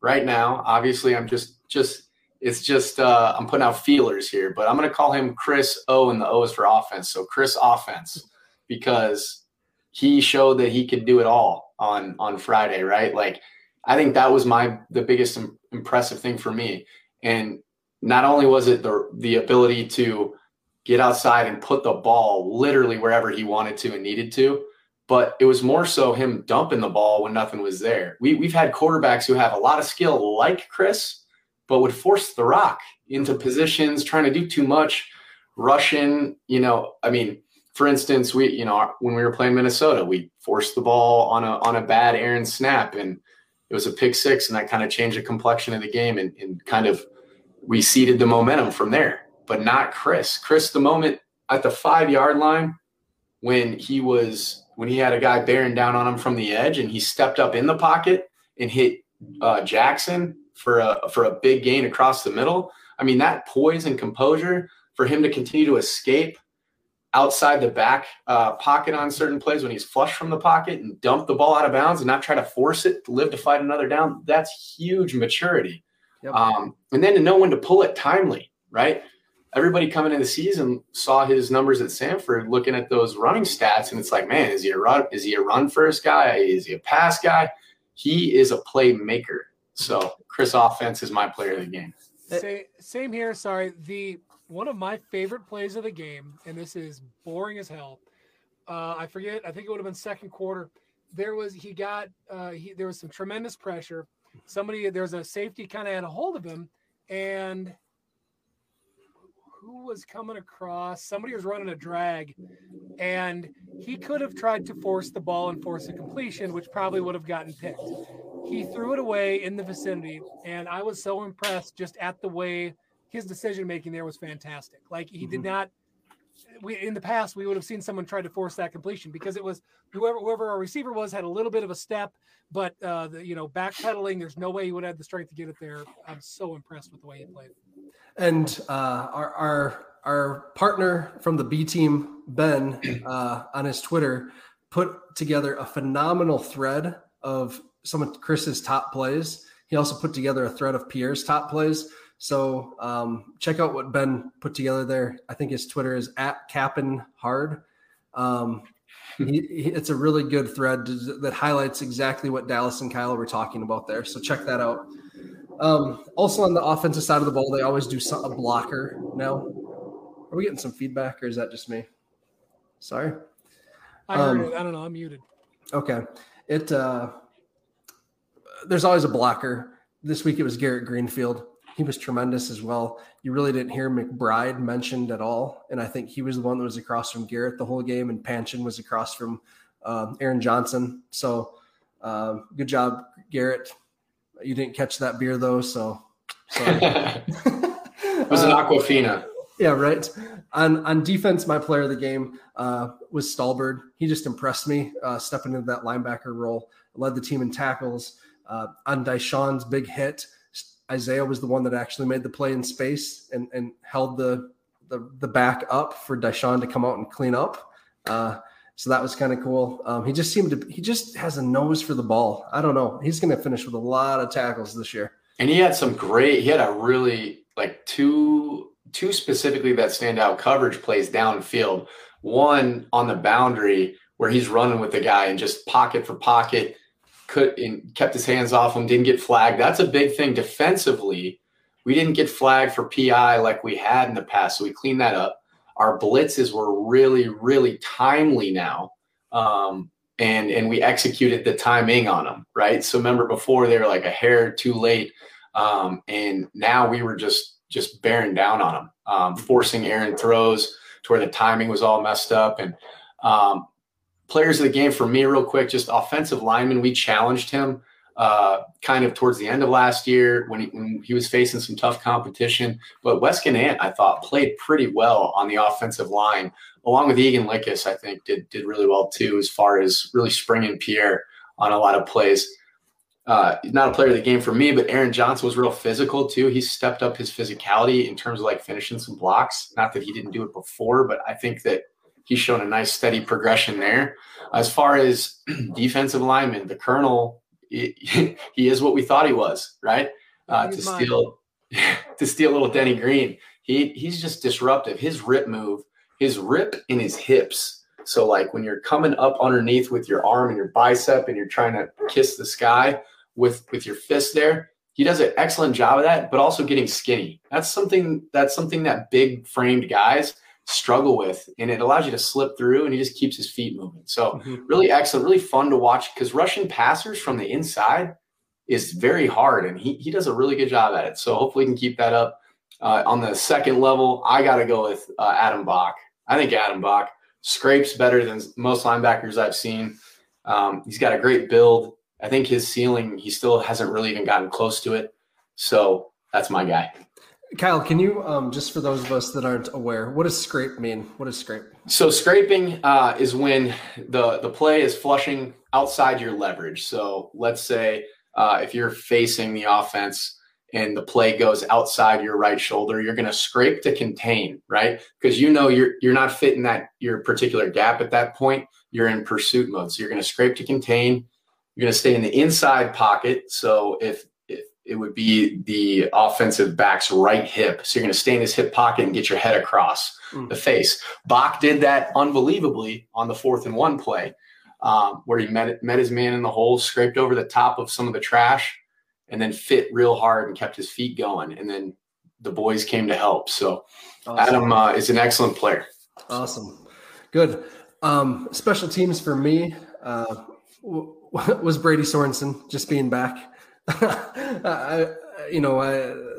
right now. Obviously, I'm just just it's just uh, I'm putting out feelers here, but I'm gonna call him Chris O, and the O is for offense. So Chris Offense because he showed that he could do it all on on Friday, right? Like I think that was my the biggest impressive thing for me. And not only was it the the ability to get outside and put the ball literally wherever he wanted to and needed to. But it was more so him dumping the ball when nothing was there. We, we've had quarterbacks who have a lot of skill, like Chris, but would force the rock into positions, trying to do too much, rushing. You know, I mean, for instance, we, you know, when we were playing Minnesota, we forced the ball on a on a bad Aaron snap, and it was a pick six, and that kind of changed the complexion of the game, and, and kind of we seeded the momentum from there but not Chris. Chris, the moment at the five yard line when he was when he had a guy bearing down on him from the edge and he stepped up in the pocket and hit uh, Jaxon for a for a big gain across the middle. I mean that poise and composure for him to continue to escape outside the back uh, pocket on certain plays when he's flush from the pocket and dump the ball out of bounds and not try to force it to live to fight another down. That's huge maturity. Yep. Um, and then to know when to pull it timely, right? everybody coming in the season saw his numbers at Sanford, looking at those running stats, and it's like, man, is he a run? Is he a run first guy? Is he a pass guy? He is a playmaker. So Chris Offense is my player of the game. Same, same here. Sorry, the one of my favorite plays of the game, and this is boring as hell. Uh, I forget. I think it would have been second quarter. there was he got uh, he there was some tremendous pressure. Somebody there was a safety kind of had a hold of him, and who was coming across? Somebody was running a drag, and he could have tried to force the ball and force a completion, which probably would have gotten picked. He threw it away in the vicinity, and I was so impressed just at the way his decision making there was fantastic. Like he mm-hmm. did not we in the past we would have seen someone try to force that completion because it was whoever whoever our receiver was had a little bit of a step, but uh, the you know backpedaling. There's no way he would have the strength to get it there. I'm so impressed with the way he played. And uh, our our our partner from the B team, Ben, uh, on his Twitter, put together a phenomenal thread of some of Chris's top plays. He also put together a thread of Pierre's top plays. So um, check out what Ben put together there. I think his Twitter is at Cappin Hard. Um, he, he, it's a really good thread to, that highlights exactly what Dallas and Kyle were talking about there. So check that out. Um, also on the offensive side of the ball, they always do some, a blocker now. Are we getting some feedback, or is that just me? Sorry. I heard um, it. I don't know. I'm muted. Okay. It uh, there's always a blocker. This week it was Garrett Greenfield he was tremendous as well. You really didn't hear McBride mentioned at all, and I think he was the one that was across from Garrett the whole game, and Panchin was across from uh, Aaron Johnson. So uh, good job, Garrett. You didn't catch that beer though, so sorry. *laughs* it was an uh, Aquafina. Yeah, right. On on defense, my player of the game uh, was Stalbird. He just impressed me, uh, stepping into that linebacker role. Led the team in tackles. Uh, on Dyshawn's big hit, Isaiah was the one that actually made the play in space and, and held the, the, the back up for Deshaun to come out and clean up. Uh, so that was kind of cool. Um, he just seemed to he just has a nose for the ball. I don't know. He's going to finish with a lot of tackles this year. And he had some great. He had a really like two two specifically that stand out coverage plays downfield. One on the boundary where he's running with the guy and just pocket for pocket could and kept his hands off him, didn't get flagged. That's a big thing defensively. We didn't get flagged for PI like we had in the past, so we cleaned that up. Our blitzes were really, really timely now, um, and and we executed the timing on them right. So remember before they were like a hair too late, um, and now we were just just bearing down on them, um, forcing Aaron throws to where the timing was all messed up, and um, players of the game for me, real quick, just offensive lineman. We challenged him uh, kind of towards the end of last year when he, when he was facing some tough competition. But Wes Genant, I thought, played pretty well on the offensive line, along with Egan Lickus, I think, did, did really well too, as far as really springing Pierre on a lot of plays. Uh, not a player of the game for me, but Aaron Johnson was real physical too. He stepped up his physicality in terms of like finishing some blocks. Not that he didn't do it before, but I think that he's shown a nice steady progression there. As far as *clears throat* defensive lineman, the Colonel, he, *laughs* he is what we thought he was, right? Uh, *laughs* to steal to steal a little Denny Green. He he's just disruptive. His rip move, his rip in his hips. So like when you're coming up underneath with your arm and your bicep and you're trying to kiss the sky with with your fist there, he does an excellent job of that, but also getting skinny. That's something that's something that big framed guys struggle with and it allows you to slip through and he just keeps his feet moving. So mm-hmm. really excellent really fun to watch because rushing passers from the inside is very hard and he, he does a really good job at it. So hopefully we can keep that up. Uh, on the second level i got to go with uh, Adam Bock. I think Adam Bock scrapes better than most linebackers i've seen. Um, he's got a great build. I think his ceiling he still hasn't really even gotten close to it. So that's my guy Kyle, can you um, just for those of us that aren't aware, what does scrape mean? What is scrape? So scraping uh, is when the the play is flushing outside your leverage. So let's say uh, if you're facing the offense and the play goes outside your right shoulder, you're going to scrape to contain, right? Because you know you're you're not fitting that your particular gap at that point. You're in pursuit mode, so you're going to scrape to contain. You're going to stay in the inside pocket. So if it would be the offensive back's right hip. So you're going to stay in his hip pocket and get your head across mm. the face. Bock did that unbelievably on the fourth and one play, um, where he met, met his man in the hole, scraped over the top of some of the trash, and then fit real hard and kept his feet going. And then the boys came to help. So awesome. Adam uh, is an excellent player. Awesome. Good. Um, special teams for me. Uh, *laughs* was Brady Sorensen just being back. *laughs* I, you know, I,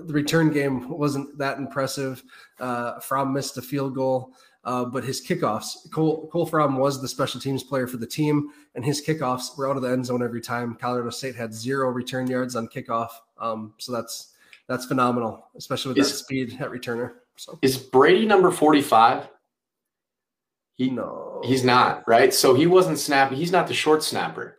the return game wasn't that impressive. Uh, Fromm missed a field goal, uh, but his kickoffs, Cole, Cole Fromm was the special teams player for the team, and his kickoffs were out of the end zone every time. Colorado State had zero return yards on kickoff, um, so that's that's phenomenal, especially with is, that speed at returner. So is Brady number forty five? He no, he's not right. So he wasn't snapping. He's not the short snapper.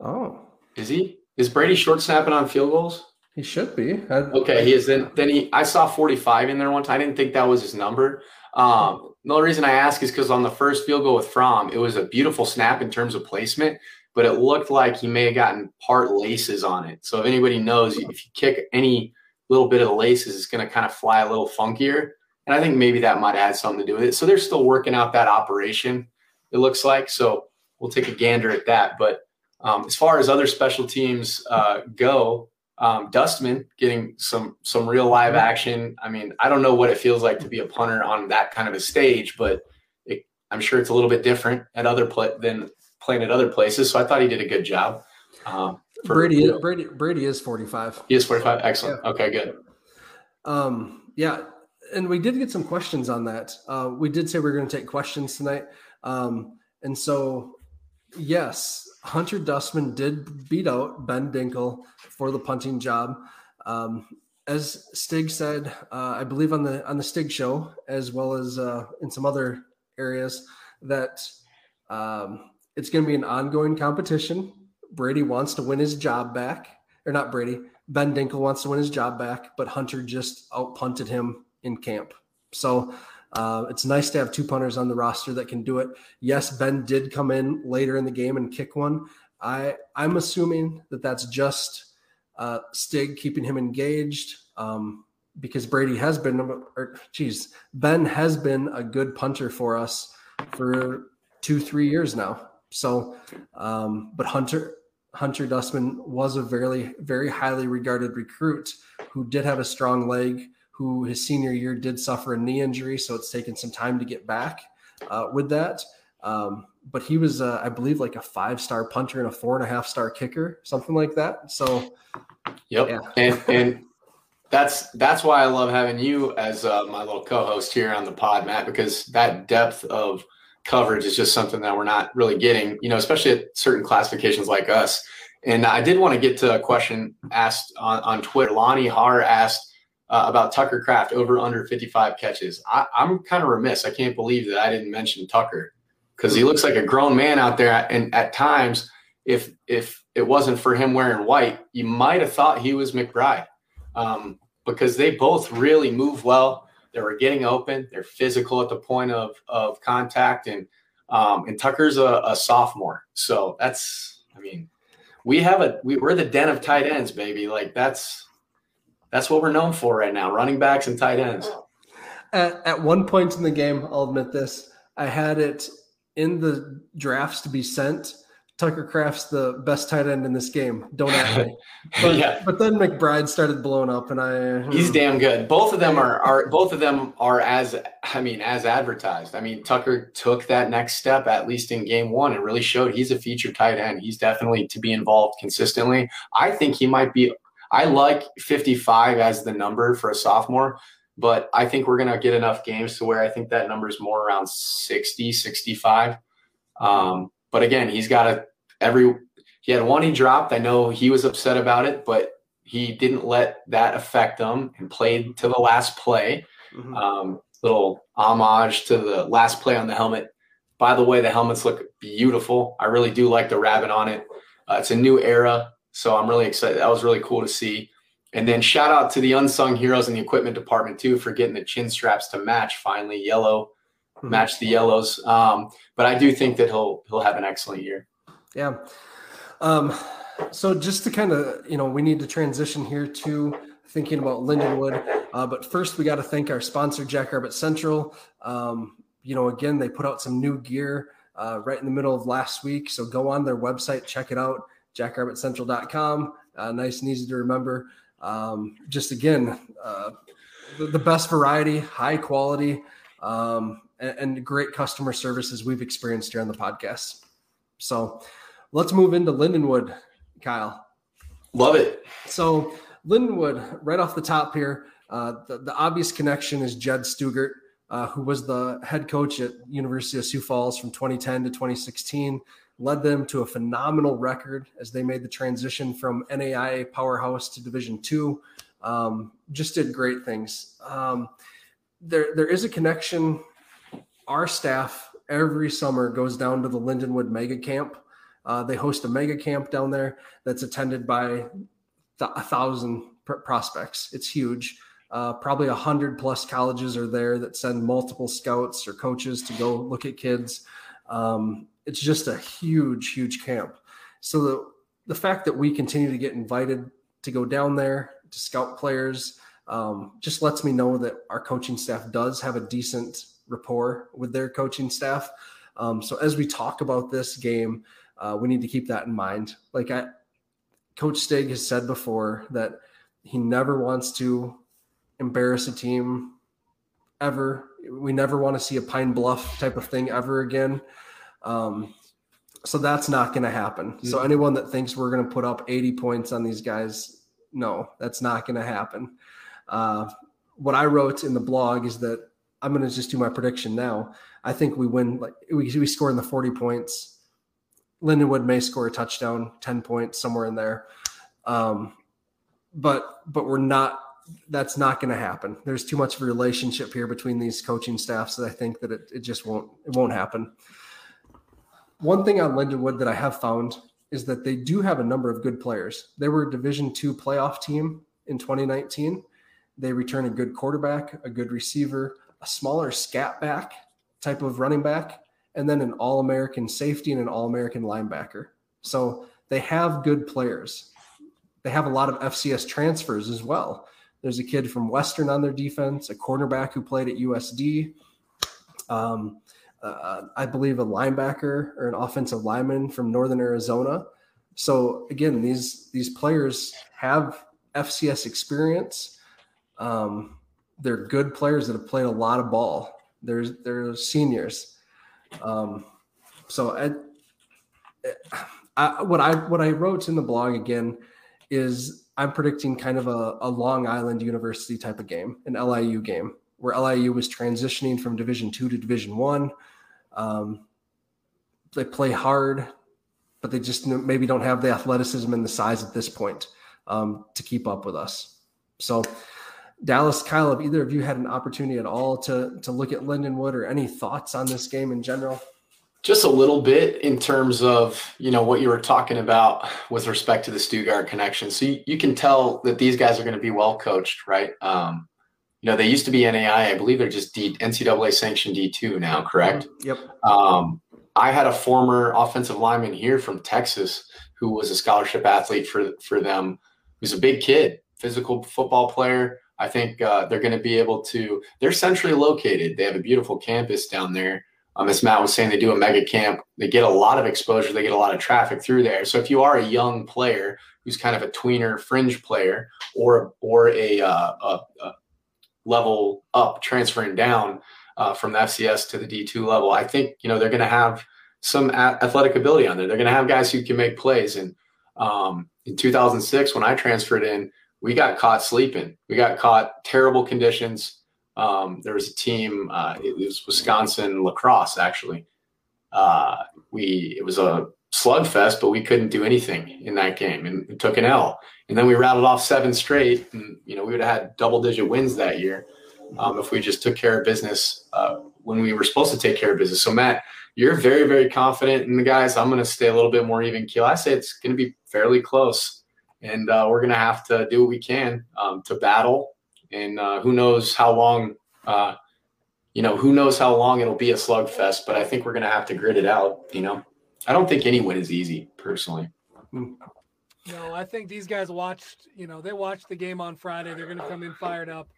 Oh, is he? Is Brady short snapping on field goals? He should be. I, okay, he is. Then then he. I saw forty five in there one time. I didn't think that was his number. Um, the only reason I ask is because on the first field goal with Fromm, it was a beautiful snap in terms of placement, but it looked like he may have gotten part laces on it. So if anybody knows, if you kick any little bit of the laces, it's going to kind of fly a little funkier. And I think maybe that might have something to do with it. So they're still working out that operation, it looks like. So we'll take a gander at that. But um, as far as other special teams uh, go, um, Dustman getting some some real live action. I mean, I don't know what it feels like to be a punter on that kind of a stage, but it, I'm sure it's a little bit different at other play than playing at other places. So I thought he did a good job. Um, for, Brady, Brady, Brady is 45. He is 45. Excellent. Yeah. Okay, good. Um, yeah, and we did get some questions on that. Uh, we did say we are going to take questions tonight. Um, and so, yes, Hunter Dustman did beat out Ben Dinkel for the punting job. Um, as Stig said, uh, I believe on the on the Stig show, as well as uh, in some other areas, that um, it's going to be an ongoing competition. Brady wants to win his job back, or not Brady. Ben Dinkel wants to win his job back, but Hunter just out punted him in camp. So uh, it's nice to have two punters on the roster that can do it. Yes, Ben did come in later in the game and kick one. I I'm assuming that that's just uh, Stig keeping him engaged um, because Brady has been, or geez, Ben has been a good punter for us for two three years now. So, um, but Hunter Hunter Dustman was a very very highly regarded recruit who did have a strong leg who his senior year did suffer a knee injury, so it's taken some time to get back uh, with that. Um, but he was, uh, I believe, like a five star punter and a four and a half star kicker, something like that. So, yep. Yeah. and, and that's that's why I love having you as uh, my little co-host here on the pod, Matt, because that depth of coverage is just something that we're not really getting, you know, especially at certain classifications like us. And I did want to get to a question asked on, on Twitter. Lonnie Har asked, uh, about Tucker Kraft over under 55 catches. I, am kind of remiss. I can't believe that I didn't mention Tucker because he looks like a grown man out there. And at times, if if it wasn't for him wearing white, you might have thought he was McBride um, because they both really move well. They were getting open. They're physical at the point of of contact, and um, and Tucker's a, a sophomore, so that's I mean, we have a we, we're the den of tight ends, baby. Like that's that's what we're known for right now running backs and tight ends. At, at one point in the game, I'll admit this, I had it in the drafts to be sent. Tucker Kraft's the best tight end in this game. Don't at me. *laughs* But, yeah. but then McBride started blowing up, and I he's hmm. damn good. Both of them are are both of them are as I mean as advertised. I mean Tucker took that next step at least in game one and really showed he's a featured tight end. He's definitely to be involved consistently. I think he might be I like 55 as the number for a sophomore, but I think we're going to get enough games to where I think that number is more around 60, 65. Um, but again, he's got a every he had one he dropped. I know he was upset about it, but he didn't let that affect him and played to the last play. Mm-hmm. Um, little homage to the last play on the helmet. By the way, the helmets look beautiful. I really do like the rabbit on it. Uh, it's a new era. So I'm really excited. That was really cool to see. And then shout out to the unsung heroes in the equipment department too for getting the chin straps to match finally yellow, mm-hmm. match the yellows. Um, but I do think that he'll he'll have an excellent year. Yeah. Um, so just to kind of you know we need to transition here to thinking about Lindenwood. Uh, but first we got to thank our sponsor Jack Jackrabbit Central. Um, you know again they put out some new gear uh, right in the middle of last week. So go on their website check it out jackrabbitcentral.com. Uh, nice and easy to remember. Um, just again, uh, the, the, best variety, high quality, um, and, and, great customer services we've experienced here on the podcast. So, let's move into Lindenwood, Kyle. Love it. So Lindenwood, right off the top here, uh, the, the obvious connection is Jed Stugart, uh, who was the head coach at University of Sioux Falls from 2010 to 2016, led them to a phenomenal record as they made the transition from NAIA powerhouse to Division Two. Um, just did great things. Um, there, there is a connection. Our staff every summer goes down to the Lindenwood Mega Camp. Uh, they host a mega camp down there that's attended by th- a thousand pr- prospects. It's huge. Uh, probably a hundred plus colleges are there that send multiple scouts or coaches to go look at kids. Um, it's just a huge, huge camp. So the the fact that we continue to get invited to go down there to scout players um, just lets me know that our coaching staff does have a decent rapport with their coaching staff. Um, so as we talk about this game, uh, we need to keep that in mind. Like I, Coach Stig has said before that he never wants to embarrass a team ever. We never want to see a Pine Bluff type of thing ever again. Um, so that's not going to happen. Mm-hmm. So anyone that thinks we're going to put up 80 points on these guys, no, that's not going to happen. Uh, what I wrote in the blog is that I'm going to just do my prediction now. I think we win like we, we score in the 40 points. Lindenwood may score a touchdown, 10 points somewhere in there. Um, but but we're not that's not going to happen. There's too much of a relationship here between these coaching staffs that I think that it, it just won't it won't happen. One thing on Lindenwood that I have found is that they do have a number of good players. They were a Division two playoff team in 2019. They return a good quarterback, a good receiver, a smaller scat back type of running back, and then an All American safety and an All American linebacker. So they have good players. They have a lot of FCS transfers as well. There's a kid from Western on their defense, a cornerback who played at USD. Um, uh, I believe a linebacker or an offensive lineman from Northern Arizona. So again, these these players have FCS experience. Um, they're good players that have played a lot of ball. There's they're seniors. Um, so I, I, what I what I wrote in the blog again is I'm predicting kind of a, a Long Island University type of game, an LIU game, where LIU was transitioning from Division two to Division one. Um, they play hard, but they just maybe don't have the athleticism and the size at this point um, to keep up with us. So, Dallas, Kyle, have either of you had an opportunity at all to to look at Lindenwood or any thoughts on this game in general? Just a little bit in terms of you know what you were talking about with respect to the Stugart connection. So you, you can tell that these guys are going to be well coached, right? Um, you know they used to be NAI, I believe they're just D, NCAA sanctioned D two now, correct? Mm-hmm. Yep. Um, I had a former offensive lineman here from Texas who was a scholarship athlete for for them. He's a big kid, physical football player. I think uh, they're going to be able to. They're centrally located. They have a beautiful campus down there um, as Matt was saying, they do a mega camp. They get a lot of exposure. They get a lot of traffic through there. So if you are a young player who's kind of a tweener fringe player or or a, uh, a, a level up transferring down uh, from the FCS to the D2 level, I think you know they're going to have some athletic ability on there. They're going to have guys who can make plays. And um, in 2006, when I transferred in, we got caught sleeping. We got caught terrible conditions um, there was a team. Uh, it was Wisconsin La Crosse actually. Uh, we it was a slugfest, but we couldn't do anything in that game and took an L. And then we rattled off seven straight, and you know we would have had double digit wins that year um, if we just took care of business uh, when we were supposed to take care of business. So Matt, you're very very confident in the guys. I'm going to stay a little bit more even keel. I say it's going to be fairly close, and uh, we're going to have to do what we can um, to battle and uh, who knows how long uh, you know who knows how long it'll be a slugfest but i think we're going to have to grit it out you know i don't think any win is easy personally. No i think these guys watched you know they watched the game on friday. They're going to come in fired up.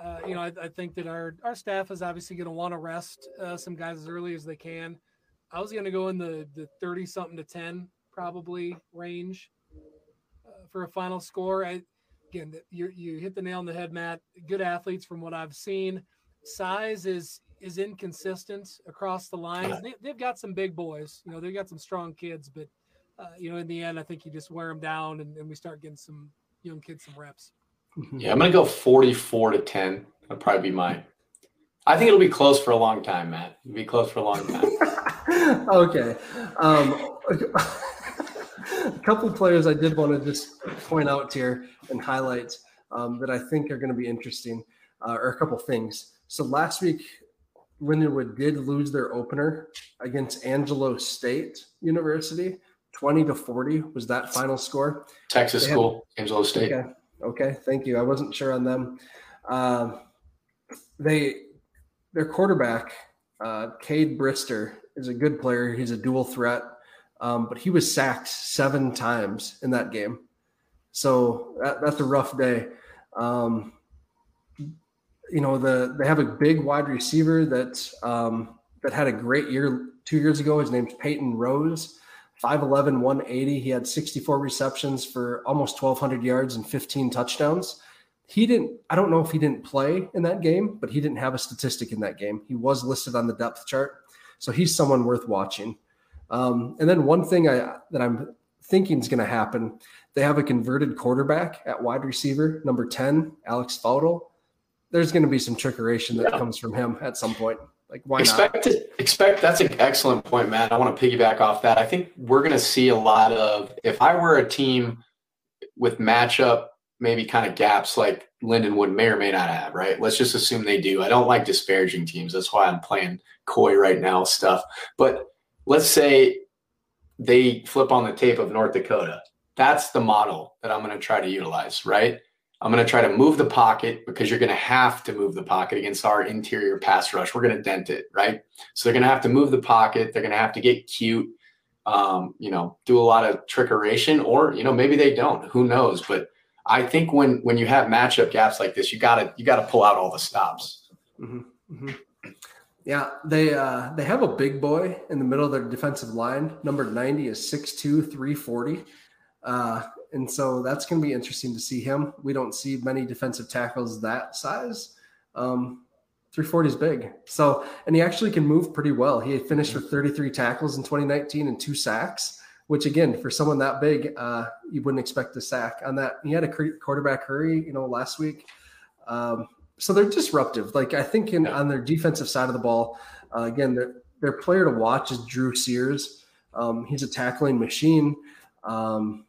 Uh, you know I, I, think that our our staff is obviously going to want to rest uh, some guys as early as they can. I was going to go in the the 30 something to 10 probably range uh, for a final score. I, again, you you hit the nail on the head, Matt. Good athletes from what I've seen. Size is is inconsistent across the lines. They, have got some big boys, you know, they've got some strong kids, but uh, you know, in the end, I think you just wear them down and, and we start getting some young kids some reps. Yeah, I'm gonna go 44 to 10. That'll probably be my. I think it'll be close for a long time, Matt. It'll be close for a long time. *laughs* okay. Um, *laughs* a couple players I did want to just point out here and highlight um, that I think are going to be interesting, uh, or a couple things. So last week, Lindenwood did lose their opener against Angelo State University. 20 to 40 was that final score. Texas had, school, Angelo State. Okay. Okay. Thank you. I wasn't sure on them. Um, they, their quarterback, uh, Cade Brister, is a good player. He's a dual threat, um, but he was sacked seven times in that game. So that, that's a rough day. Um, you know, the they have a big wide receiver that um, that had a great year two years ago. His name's Peyton Rose. 5'11, 180. He had 64 receptions for almost 1,200 yards and 15 touchdowns. He didn't, I don't know if he didn't play in that game, but he didn't have a statistic in that game. He was listed on the depth chart. So he's someone worth watching. Um, and then one thing I, that I'm thinking is going to happen they have a converted quarterback at wide receiver, number 10, Alex Faudel. There's going to be some trickeration that yeah. comes from him at some point. Like why expect not? expect that's an excellent point, Matt. I want to piggyback off that. I think we're going to see a lot of if I were a team with matchup maybe kind of gaps like Lindenwood may or may not have, right? Let's just assume they do. I don't like disparaging teams. That's why I'm playing coy right now stuff. But let's say they flip on the tape of North Dakota. That's the model that I'm going to try to utilize, right? I'm going to try to move the pocket because you're going to have to move the pocket against our interior pass rush. We're going to dent it, right? So they're going to have to move the pocket. They're going to have to get cute, um, you know, do a lot of trickeration, or you know, maybe they don't. Who knows? But I think when when you have matchup gaps like this, you gotta you gotta pull out all the stops. Mm-hmm. Mm-hmm. Yeah, they uh, they have a big boy in the middle of their defensive line. Number ninety is 6'2", 340. Uh, and so that's going to be interesting to see him. We don't see many defensive tackles that size. Um, 340 is big. So, and he actually can move pretty well. He finished with 33 tackles in 2019 and two sacks, which again, for someone that big, uh, you wouldn't expect a sack on that. He had a quarterback hurry, you know, last week. Um, so they're disruptive. Like I think in on their defensive side of the ball, uh, again, their, their player to watch is Drew Sears. Um, he's a tackling machine. Um,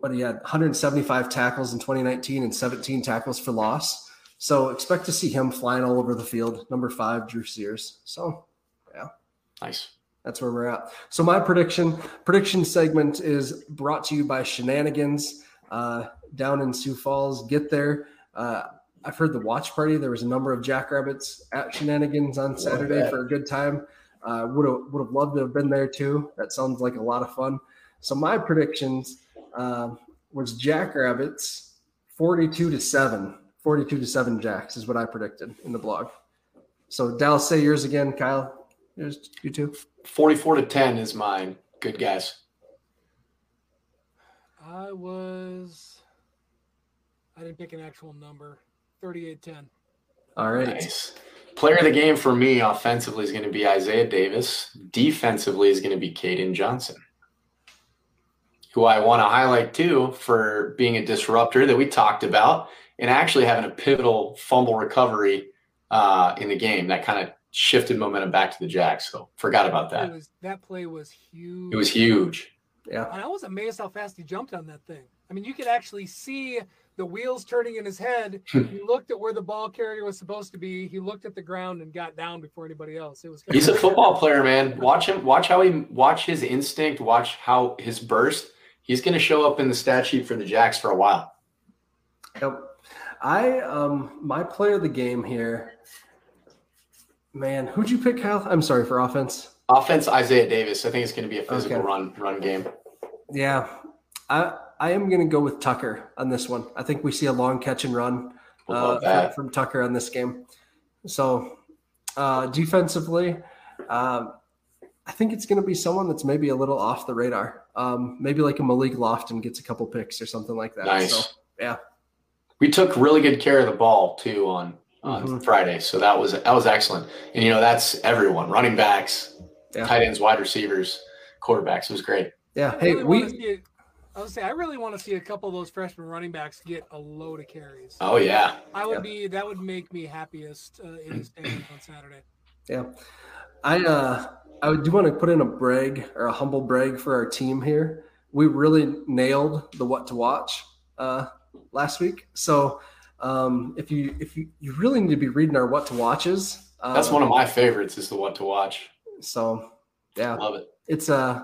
but he had 175 tackles in 2019 and 17 tackles for loss. So expect to see him flying all over the field. Number five, Drew Sears. So, yeah, nice. That's where we're at. So my prediction prediction segment is brought to you by Shenanigans uh, down in Sioux Falls. Get there. Uh, I've heard the watch party. There was a number of jackrabbits at Shenanigans on Saturday for a good time. Uh, would have would have loved to have been there too. That sounds like a lot of fun. So my predictions uh, was Jackrabbits 42 to 7. 42 to 7 Jacks is what I predicted in the blog. So Dallas, say yours again, Kyle. Here's you too. 44 to 10 is mine. Good guess. I was I didn't pick an actual number. 38 10. All right. Nice. Player of the game for me offensively is going to be Isaiah Davis. Defensively is going to be Caden Johnson who I want to highlight too for being a disruptor that we talked about and actually having a pivotal fumble recovery uh, in the game that kind of shifted momentum back to the Jacks. So forgot about that. Was, that play was huge. It was huge. Yeah. And I was amazed how fast he jumped on that thing. I mean, you could actually see the wheels turning in his head. *laughs* he looked at where the ball carrier was supposed to be. He looked at the ground and got down before anybody else. It was. He's a *laughs* football player, man. Watch him. Watch how he. Watch his instinct. Watch how his burst he's going to show up in the stat sheet for the Jacks for a while. Yep. I um my player of the game here. Man, who'd you pick, Kyle? I'm sorry for offense. Offense, Isaiah Davis. I think it's going to be a physical okay. run run game. Yeah, I I am going to go with Tucker on this one. I think we see a long catch and run uh, from Tucker on this game. So uh, defensively, um, I think it's going to be someone that's maybe a little off the radar. Um, maybe like a Malik Lofton gets a couple picks or something like that. Nice. So, yeah. We took really good care of the ball too on on mm-hmm. Friday, so that was that was excellent. And you know that's everyone: running backs, yeah. tight ends, wide receivers, quarterbacks. It was great. Yeah. Hey, really we. wanna see it- I would say I really want to see a couple of those freshman running backs get a load of carries. Oh yeah. I would Yeah. be that would make me happiest uh, in the stands on Saturday. Yeah. I uh I do want to put in a brag or a humble brag for our team here. We really nailed the what to watch uh last week. So um if you if you you really need to be reading our what to watches. Uh, That's one of my favorites is the what to watch. so yeah, Love it. it's uh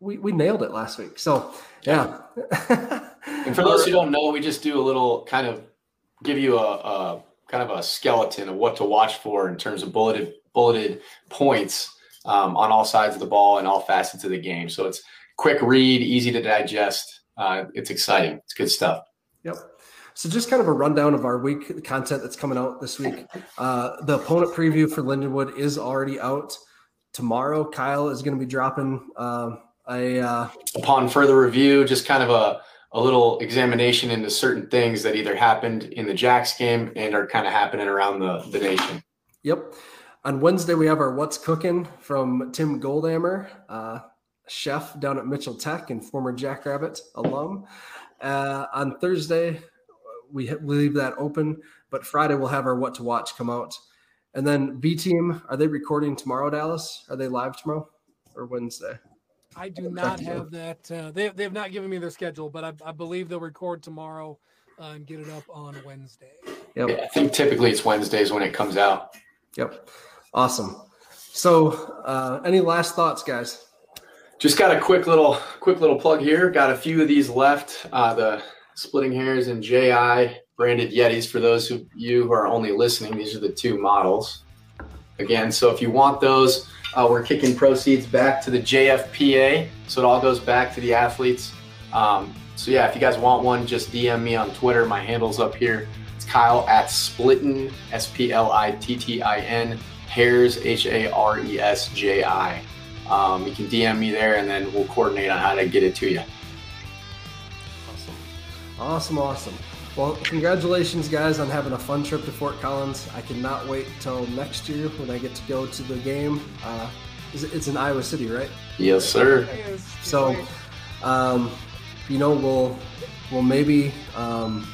we we nailed it last week. So yeah. *laughs* And for those who *laughs* don't know, we just do a little kind of give you a, a kind of a skeleton of what to watch for in terms of bulleted bulleted points um, on all sides of the ball and all facets of the game. So it's quick read, easy to digest. Uh, it's exciting. It's good stuff. Yep. So just kind of a rundown of our week the content that's coming out this week. Uh, the opponent preview for Lindenwood is already out. Tomorrow, Kyle is going to be dropping uh, a uh, Upon further review, just kind of a a little examination into certain things that either happened in the Jacks game and are kind of happening around the, the nation. Yep. On Wednesday, we have our What's Cooking from Tim Goldhammer, uh, chef down at Mitchell Tech and former Jackrabbit alum. Uh, on Thursday, we, ha- we leave that open, but Friday we'll have our What to Watch come out. And then B Team, are they recording tomorrow, Dallas? Are they live tomorrow or Wednesday? I do not have that. Uh, they they have not given me their schedule, but I, I believe they'll record tomorrow uh, and get it up on Wednesday. Yep. Yeah, I think typically it's Wednesdays when it comes out. Yep. Awesome. So, uh, any last thoughts, guys? Just got a quick little quick little plug here. Got a few of these left. Uh, the splitting hairs and JI branded Yetis. For those of you who are only listening, these are the two models. Again, so if you want those, uh, we're kicking proceeds back to the JFPA, so it all goes back to the athletes. Um, so yeah, if you guys want one, just DM me on Twitter. My handle's up here. It's Kyle at Splittin S P L I T T I N Hairs H A R E S J I. Um, you can DM me there, and then we'll coordinate on how to get it to you. Awesome. Awesome. Awesome. Well, congratulations, guys, on having a fun trip to Fort Collins. I cannot wait till next year when I get to go to the game. Uh, it's in Iowa City, right? Yes, sir. So, um, you know, we'll we'll maybe um,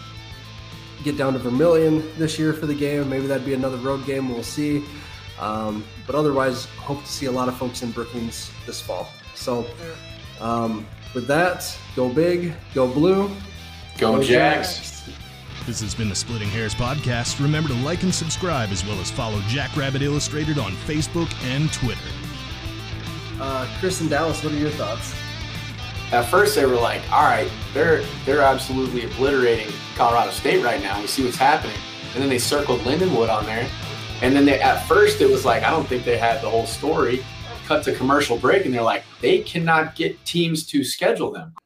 get down to Vermillion this year for the game. Maybe that'd be another road game. We'll see. Um, but otherwise, hope to see a lot of folks in Brookings this fall. So, um, with that, go big, go blue. Go Jacks. This has been the Splitting Hairs podcast. Remember to like and subscribe, as well as follow Jackrabbit Illustrated on Facebook and Twitter. Uh, Chris and Dallas, what are your thoughts? At first, they were like, "All right, they're they're absolutely obliterating Colorado State right now. We see what's happening." And then they circled Lindenwood on there, and then they at first it was like, "I don't think they had the whole story." Cut to commercial break, and they're like, "They cannot get teams to schedule them."